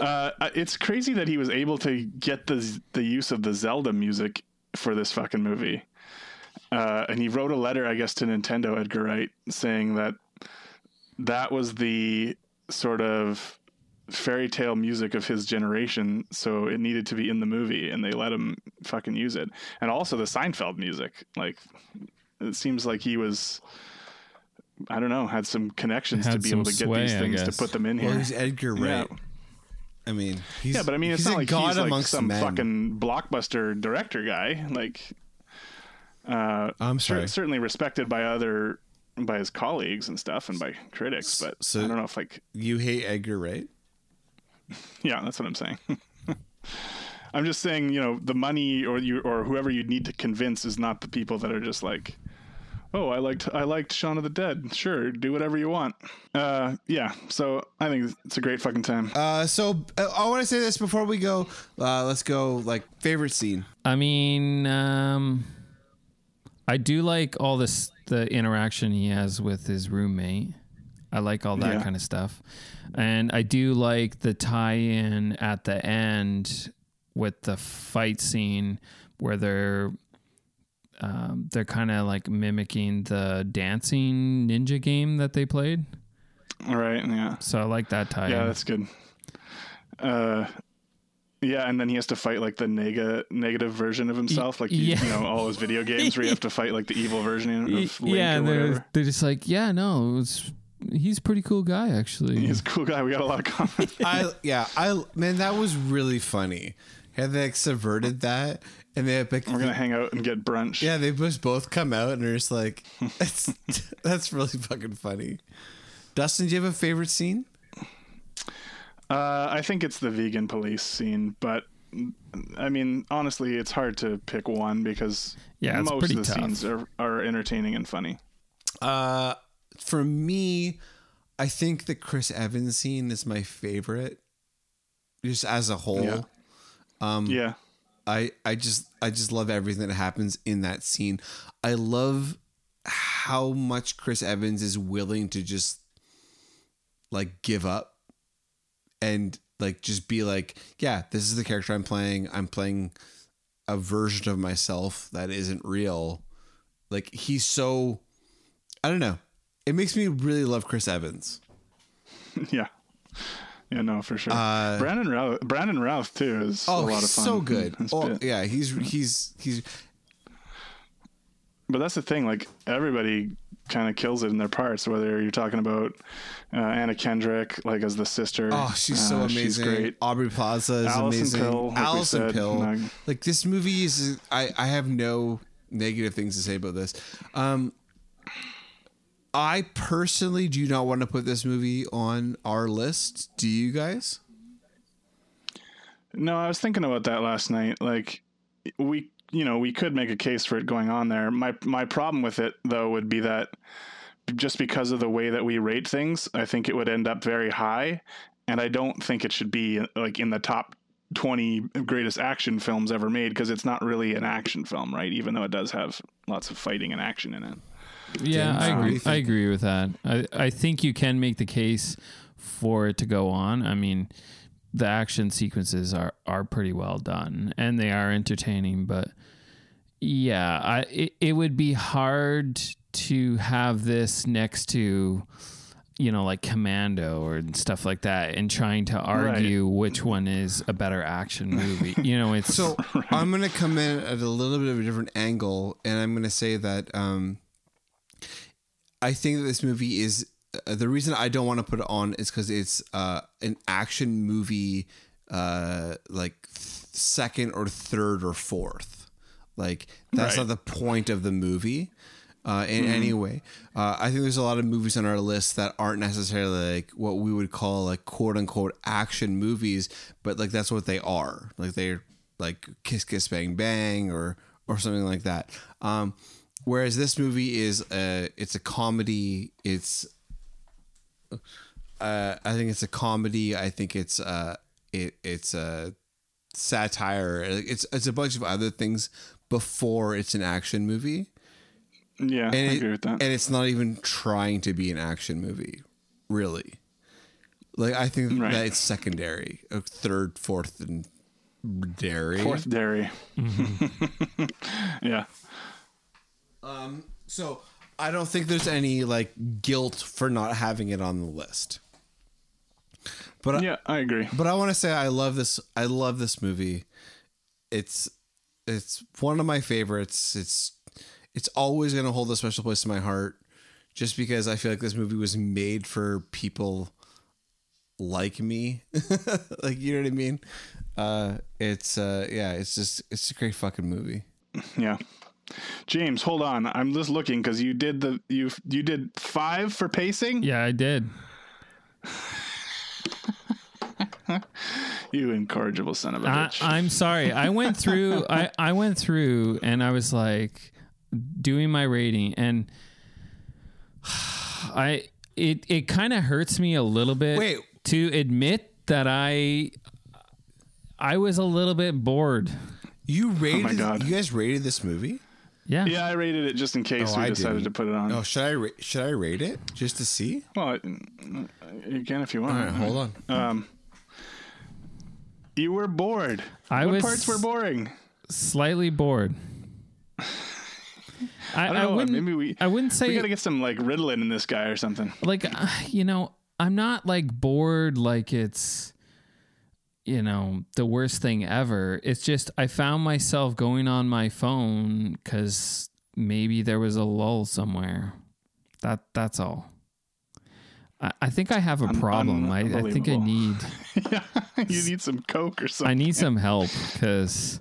Uh, it's crazy that he was able to get the the use of the Zelda music for this fucking movie. Uh, and he wrote a letter, I guess, to Nintendo, Edgar Wright, saying that that was the sort of fairy tale music of his generation, so it needed to be in the movie, and they let him fucking use it. And also the Seinfeld music, like it seems like he was. I don't know, had some connections Had to be able to get sway, these things to put them in here. Well, he's Edgar Yeah. Wright. I mean, he's, yeah, but I mean, it's not like god he's like amongst some men. fucking blockbuster director guy. Like, uh, I'm cer- sorry. certainly respected by other by his colleagues and stuff and by critics, but so- I don't know if like You hate Edgar Wright? yeah, that's what I'm saying. I'm just saying, you know, the money or you or whoever you need to convince is not the people that are just like, oh, I liked I liked Shaun of the Dead. Sure, do whatever you want. Uh, yeah. So I think it's a great fucking time. Uh, so uh, I want to say this before we go. Uh, let's go. Like favorite scene. I mean, um, I do like all this the interaction he has with his roommate. I like all that Yeah. kind of stuff, and I do like the tie-in at the end with the fight scene where they're um, they're kind of like mimicking the dancing ninja game that they played. All right. Yeah. So I like that tie-in. Yeah, that's good. Uh, yeah, and then he has to fight like the nega negative version of himself, like you, yeah. you know all his video games where you have to fight like the evil version of Link yeah, or and they're, they're just like, yeah, no, it's he's a pretty cool guy actually. He's a cool guy. We got a lot of comments. I yeah. I man, that was really funny. Had they like, subverted that, and they like, We're gonna hang out and get brunch. yeah, they just both come out and they're just like, it's, that's really fucking funny. Dustin, do you have a favorite scene? Uh, I think it's the vegan police scene, but I mean, honestly, it's hard to pick one because Yeah, most of the tough. scenes are, are entertaining and funny. Uh, for me, I think the Chris Evans scene is my favorite, just as a whole. Yeah. Um, Yeah, I I just I just love everything that happens in that scene. I love how much Chris Evans is willing to just like give up and like just be like, yeah, this is the character I'm playing. I'm playing a version of myself that isn't real. Like he's so I don't know. It makes me really love Chris Evans. yeah, yeah. No, for sure. Uh, Brandon Routh, Brandon Routh too is Oh, a lot of fun. so good. Oh, yeah, he's he's he's But that's the thing. Like everybody kind of kills it in their parts. Whether you're talking about uh, Anna Kendrick, like as the sister. Oh, she's so uh, amazing. She's great. Aubrey Plaza is Alison amazing. Pill, like Alison Pill. like- like this movie is I, I have no negative things to say about this. Um I personally do not want to put this movie on our list. Do you guys? No, I was thinking about that last night. Like we, you know, we could make a case for it going on there. My my problem with it though would be that just because of the way that we rate things, I think it would end up very high, and I don't think it should be like in the top 20 greatest action films ever made because it's not really an action film, right? Even though it does have lots of fighting and action in it. Yeah, James, I agree. I agree with that. I, I think you can make the case for it to go on. I mean, the action sequences are, are pretty well done and they are entertaining, but yeah, I it, it would be hard to have this next to you know like Commando or stuff like that and trying to argue which one is a better action movie. You know, it's So I'm gonna come in at a little bit of a different angle, and I'm gonna say that um, I think that this movie is uh, the reason I don't want to put it on is because it's uh, an action movie, uh, like th- second or third or fourth. Like that's Right. not the point of the movie. Uh, in any way, uh, I think there's a lot of movies on our list that aren't necessarily like what we would call like quote unquote action movies, but like that's what they are. Like they're like Kiss Kiss Bang Bang or or something like that. Um, whereas this movie is a it's a comedy. It's uh, I think it's a comedy. I think it's uh it it's a satire. It's it's a bunch of other things before it's an action movie. Yeah, And I it- agree with that. And it's not even trying to be an action movie, really. Like I think Right. that it's secondary, uh, third, fourth, and dairy. Fourth dairy. yeah. Um. So I don't think there's any like guilt for not having it on the list. But I, yeah, I agree. but I want to say I love this. I love this movie. It's it's one of my favorites. It's it's always going to hold a special place in my heart, just because I feel like this movie was made for people like me. like you know what I mean? Uh, it's uh, yeah. It's just it's a great fucking movie. Yeah. James, hold on. I'm just looking because you did the you you did five for pacing. Yeah, I did. You incorrigible son of a I, bitch. I'm sorry. I went through. I I went through, and I was like doing my rating, and I it it kind of hurts me a little bit. Wait. to admit that I I was a little bit bored. You rated? Oh God. You guys rated this movie? Yeah. yeah, I rated it just in case Oh, we I decided didn't. to put it on. Oh, should I ra- should I rate it just to see? Well, I- you can if you want. All right, hold on. Um, you were bored. I what was- parts were boring? Slightly bored. I, I I, don't know. wouldn't. maybe we. I wouldn't say we got to get some like Ritalin in this guy or something. like uh, you know i'm not like bored like it's you know the worst thing ever it's just i found myself going on my phone because maybe there was a lull somewhere that that's all i, I think i have a Un- problem I, I think i need yeah, you need some coke or something. i need some help because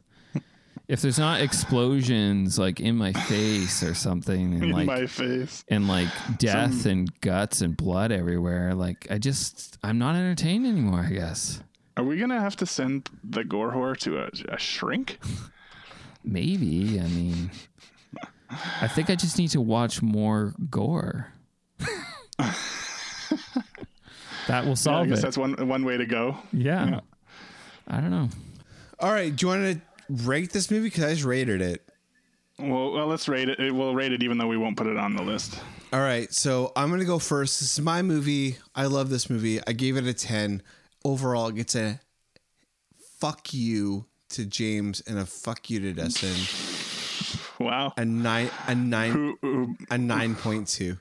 if there's not explosions like in my face or something and in like my face. and like death and guts and blood everywhere. Like I just I'm not entertained anymore. I guess Are we gonna have to send the gore whore to a, a shrink? maybe. I mean, I think I just need to watch more gore. that will Yeah, I solve guess it. that's one one way to go. yeah. yeah. I don't know. All right, do you want to rate this movie? Because I just rated it. Well, well, let's rate it. it. We'll rate it even though we won't put it on the list. All right, so I'm gonna go first. This is my movie. I love this movie. I gave it a ten. Overall, it gets a fuck you to James and a fuck you to Dustin. Wow. A nine, a nine, Who, who, a nine point two.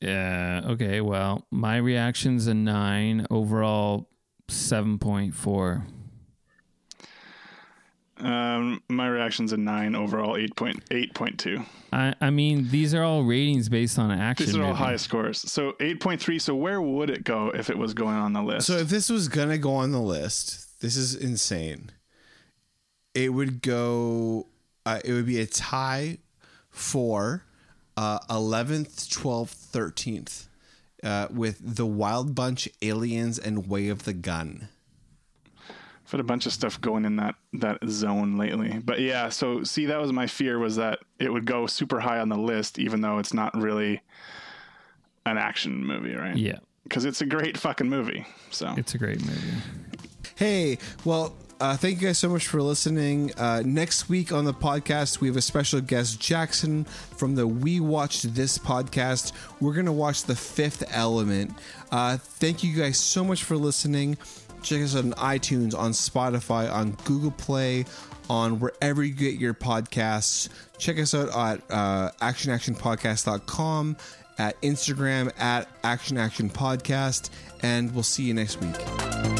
Yeah. Okay. Well, my reaction's a nine. Overall, seven point four. Um, my reaction's a nine overall, eight point eight point two. I I mean, these are all ratings based on action. These are all movie. high scores. So eight point three. So where would it go if it was going on the list? So if this was gonna go on the list, this is insane. It would go. Uh, it would be a tie for uh, eleventh, twelfth, thirteenth, uh, with the Wild Bunch, Aliens, and Way of the Gun. I've had a bunch of stuff going in that that zone lately. But yeah, so see, that was my fear was that it would go super high on the list, even though it's not really an action movie, right? Yeah. Because it's a great fucking movie. So It's a great movie. Hey, well, uh, thank you guys so much for listening. Uh, next week on the podcast, we have a special guest, Jackson from the We Watched This podcast. We're going to watch The Fifth Element. Uh, thank you guys so much for listening. Check us out on iTunes, on Spotify, on Google Play, on wherever you get your podcasts. Check us out at uh, actionactionpodcast.com, at Instagram, at Action Action and we'll see you next week.